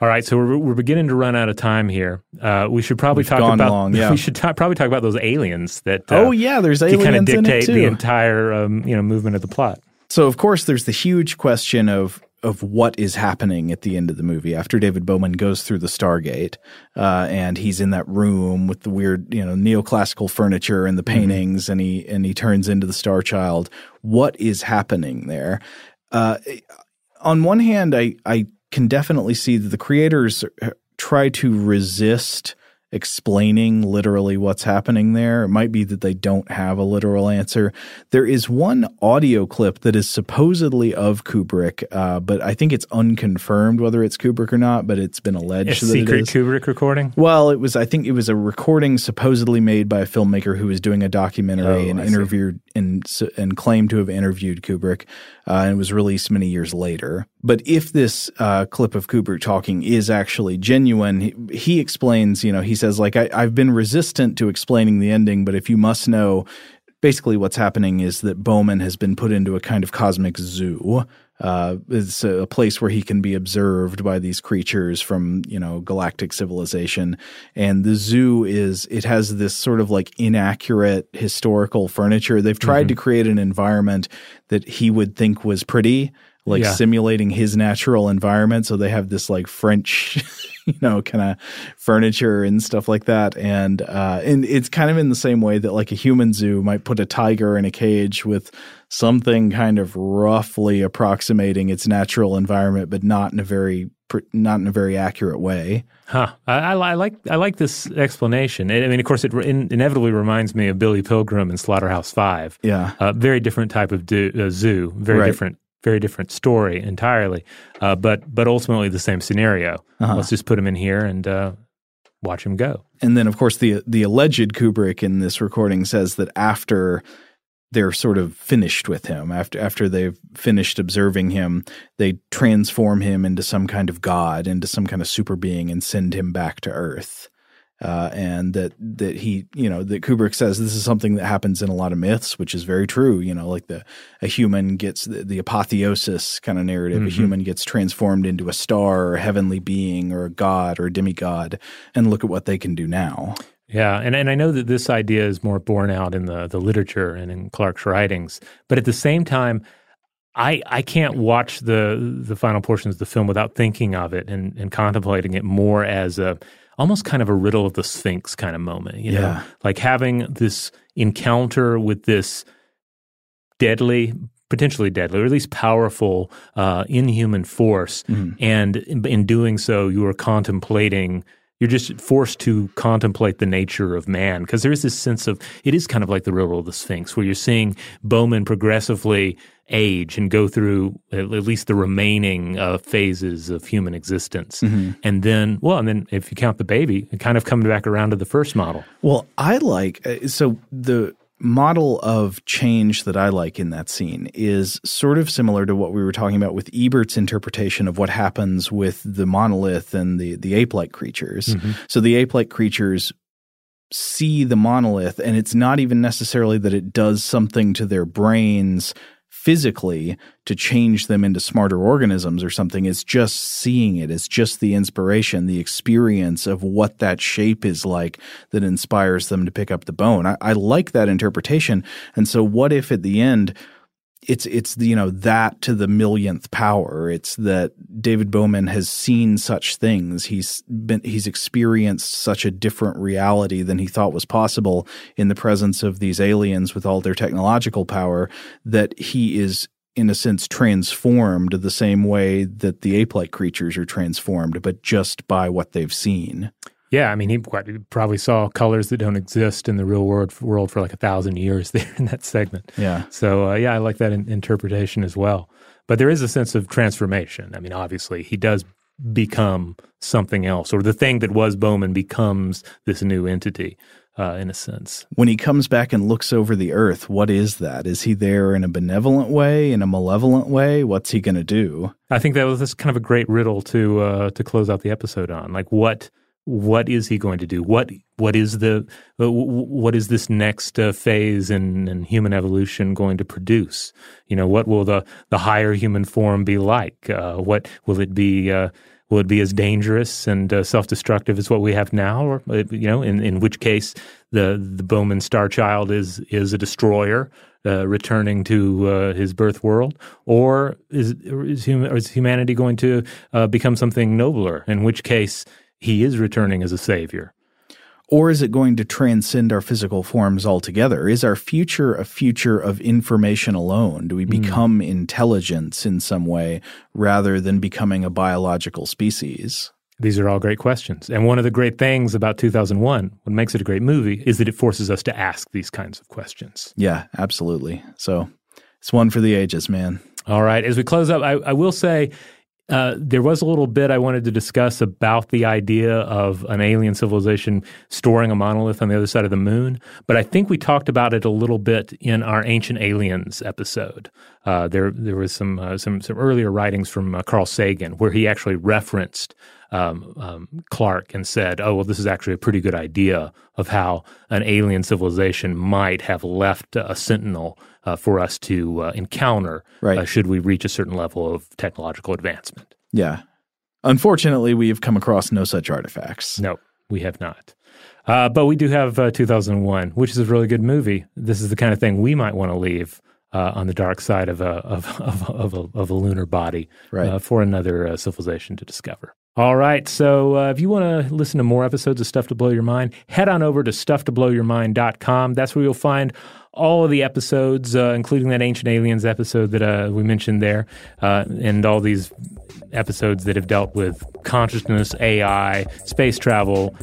All right, so we're, we're beginning to run out of time here. Uh, we should probably We've talk gone about long, [LAUGHS] yeah. we should ta- probably talk about those aliens that uh, oh yeah, there's aliens kind of aliens in it dictate the entire um, you know movement of the plot. So of course there's the huge question of of what is happening at the end of the movie after David Bowman goes through the Stargate uh, and he's in that room with the weird you know neoclassical furniture and the paintings and he and he turns into the Star Child. What is happening there? Uh, on one hand, I I can definitely see that the creators try to resist explaining literally what's happening there. It might be that they don't have a literal answer. There is one audio clip that is supposedly of Kubrick, uh, but I think it's unconfirmed whether it's Kubrick or not. But it's been alleged a secret. Kubrick recording. Well, it was. I think it was a recording supposedly made by a filmmaker who was doing a documentary Oh, and I see. interviewed and claimed to have interviewed Kubrick, uh, and was released many years later. But if this uh, clip of Kubrick talking is actually genuine, he, he explains. You know, he says like I, I've been resistant to explaining the ending, but if you must know. Basically, what's happening is that Bowman has been put into a kind of cosmic zoo. Uh, it's a place where he can be observed by these creatures from you know galactic civilization, and the zoo is it has this sort of like inaccurate historical furniture. They've tried to create an environment that he would think was pretty, like Yeah. simulating his natural environment. So they have this like French, [LAUGHS] you know, kind of furniture and stuff like that. And uh, and it's kind of in the same way that like a human zoo might put a tiger in a cage with something kind of roughly approximating its natural environment, but not in a very not in a very accurate way. Huh. I, I, I like I like this explanation. I I mean, of course, it re- in, inevitably reminds me of Billy Pilgrim and Slaughterhouse Five. Yeah. uh, very different type of do, uh, zoo. Very Right. different, very different story entirely. Uh, but but ultimately the same scenario. Uh-huh. Let's just put him in here and uh, watch him go. And then, of course, the the alleged Kubrick in this recording says that after they're sort of finished with him, after after they've finished observing him, they transform him into some kind of god, into some kind of super being, and send him back to Earth. Uh, and that that he, you know, that Kubrick says this is something that happens in a lot of myths, which is very true. You know, like the a human gets the, the apotheosis kind of narrative. A human gets transformed into a star or a heavenly being or a god or a demigod, and look at what they can do now. Yeah, and, and I know that this idea is more borne out in the, the literature and in Clarke's writings, but at the same time, I I can't watch the the final portions of the film without thinking of it and, and contemplating it more as a almost kind of a riddle of the Sphinx kind of moment. You know, Yeah. like having this encounter with this deadly, potentially deadly, or at least powerful uh, inhuman force, and in, in doing so, you are contemplating. You're just forced to contemplate the nature of man because there is this sense of it is kind of like the riddle of the Sphinx, where you're seeing Bowman progressively age and go through at least the remaining uh, phases of human existence, and then, well, and then if you count the baby, it kind of comes back around to the first model. Well, I like uh, so the model of change that I like in that scene is sort of similar to what we were talking about with Ebert's interpretation of what happens with the monolith and the the ape-like creatures. Mm-hmm. So the ape-like creatures see the monolith and it's not even necessarily that it does something to their brains physically to change them into smarter organisms or something. It's just seeing it. It's just the inspiration, the experience of what that shape is like that inspires them to pick up the bone. I, I like that interpretation. And so, what if at the end, it's it's you know that to the millionth power. It's that David Bowman has seen such things. He's been he's experienced such a different reality than he thought was possible in the presence of these aliens with all their technological power that he is in a sense transformed the same way that the ape-like creatures are transformed, but just by what they've seen. Yeah, I mean, he probably saw colors that don't exist in the real world, world for like a thousand years [LAUGHS] there in that segment. Yeah. So, uh, yeah, I like that in- interpretation as well. But there is a sense of transformation. I mean, obviously, he does become something else, or the thing that was Bowman becomes this new entity, uh, in a sense. When he comes back and looks over the earth, what is that? Is he there in a benevolent way, in a malevolent way? What's he going to do? I think that was kind of a great riddle to uh, to close out the episode on. Like, what what is he going to do? What what is the uh, what is this next uh, phase in, in human evolution going to produce? You know, what will the the higher human form be like? Uh, what will it be? Uh, will it be as dangerous and uh, self destructive as what we have now, or uh, you know, in, in which case the the Bowman Star Child is is a destroyer? Uh, returning to uh, his birth world, or is is, hum- is humanity going to uh, become something nobler? In which case, he is returning as a savior. Or is it going to transcend our physical forms altogether? Is our future a future of information alone? Do we Hmm. become intelligence in some way rather than becoming a biological species? These are all great questions. And one of the great things about 2001, what makes it a great movie, is that it forces us to ask these kinds of questions. Yeah, absolutely. So it's one for the ages, man. All right. As we close up, I, I will say uh, there was a little bit I wanted to discuss about the idea of an alien civilization storing a monolith on the other side of the moon. But I think we talked about it a little bit in our Ancient Aliens episode. Uh, there, there was some uh, some some earlier writings from uh, Carl Sagan where he actually referenced um, um, Clarke and said, "Oh, well, this is actually a pretty good idea of how an alien civilization might have left a sentinel uh, for us to uh, encounter, Right. uh, should we reach a certain level of technological advancement." Yeah. Unfortunately, we have come across no such artifacts. No, we have not. Uh, but we do have uh, 2001, which is a really good movie. This is the kind of thing we might want to leave uh, on the dark side of a of [LAUGHS] of, of, a, of a lunar body Right. uh, for another uh, civilization to discover. All right, so uh, if you want to listen to more episodes of Stuff to Blow Your Mind, head on over to stufftoblowyourmind.com. That's where you'll find all of the episodes, uh, including that Ancient Aliens episode that uh, we mentioned there, uh, and all these episodes that have dealt with consciousness, AI, space travel,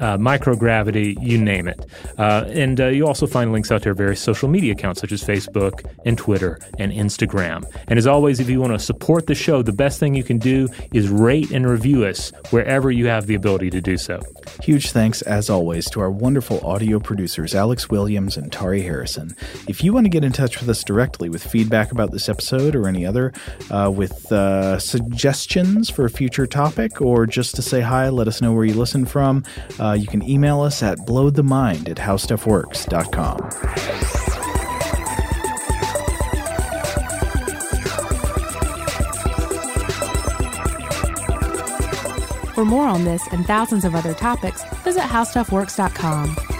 uh, microgravity, you name it. Uh, and uh, you also find links out to our various social media accounts such as Facebook and Twitter and Instagram. And as always, if you want to support the show, the best thing you can do is rate and review us wherever you have the ability to do so. Huge thanks, as always, to our wonderful audio producers, Alex Williams and Tari Harrison. If you want to get in touch with us directly with feedback about this episode or any other, uh, with uh, suggestions for a future topic, or just to say hi, let us know where you listen from, uh, Uh, you can email us at blowthemind at howstuffworks.com. For more on this and thousands of other topics, visit howstuffworks.com.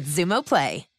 with Xumo Play.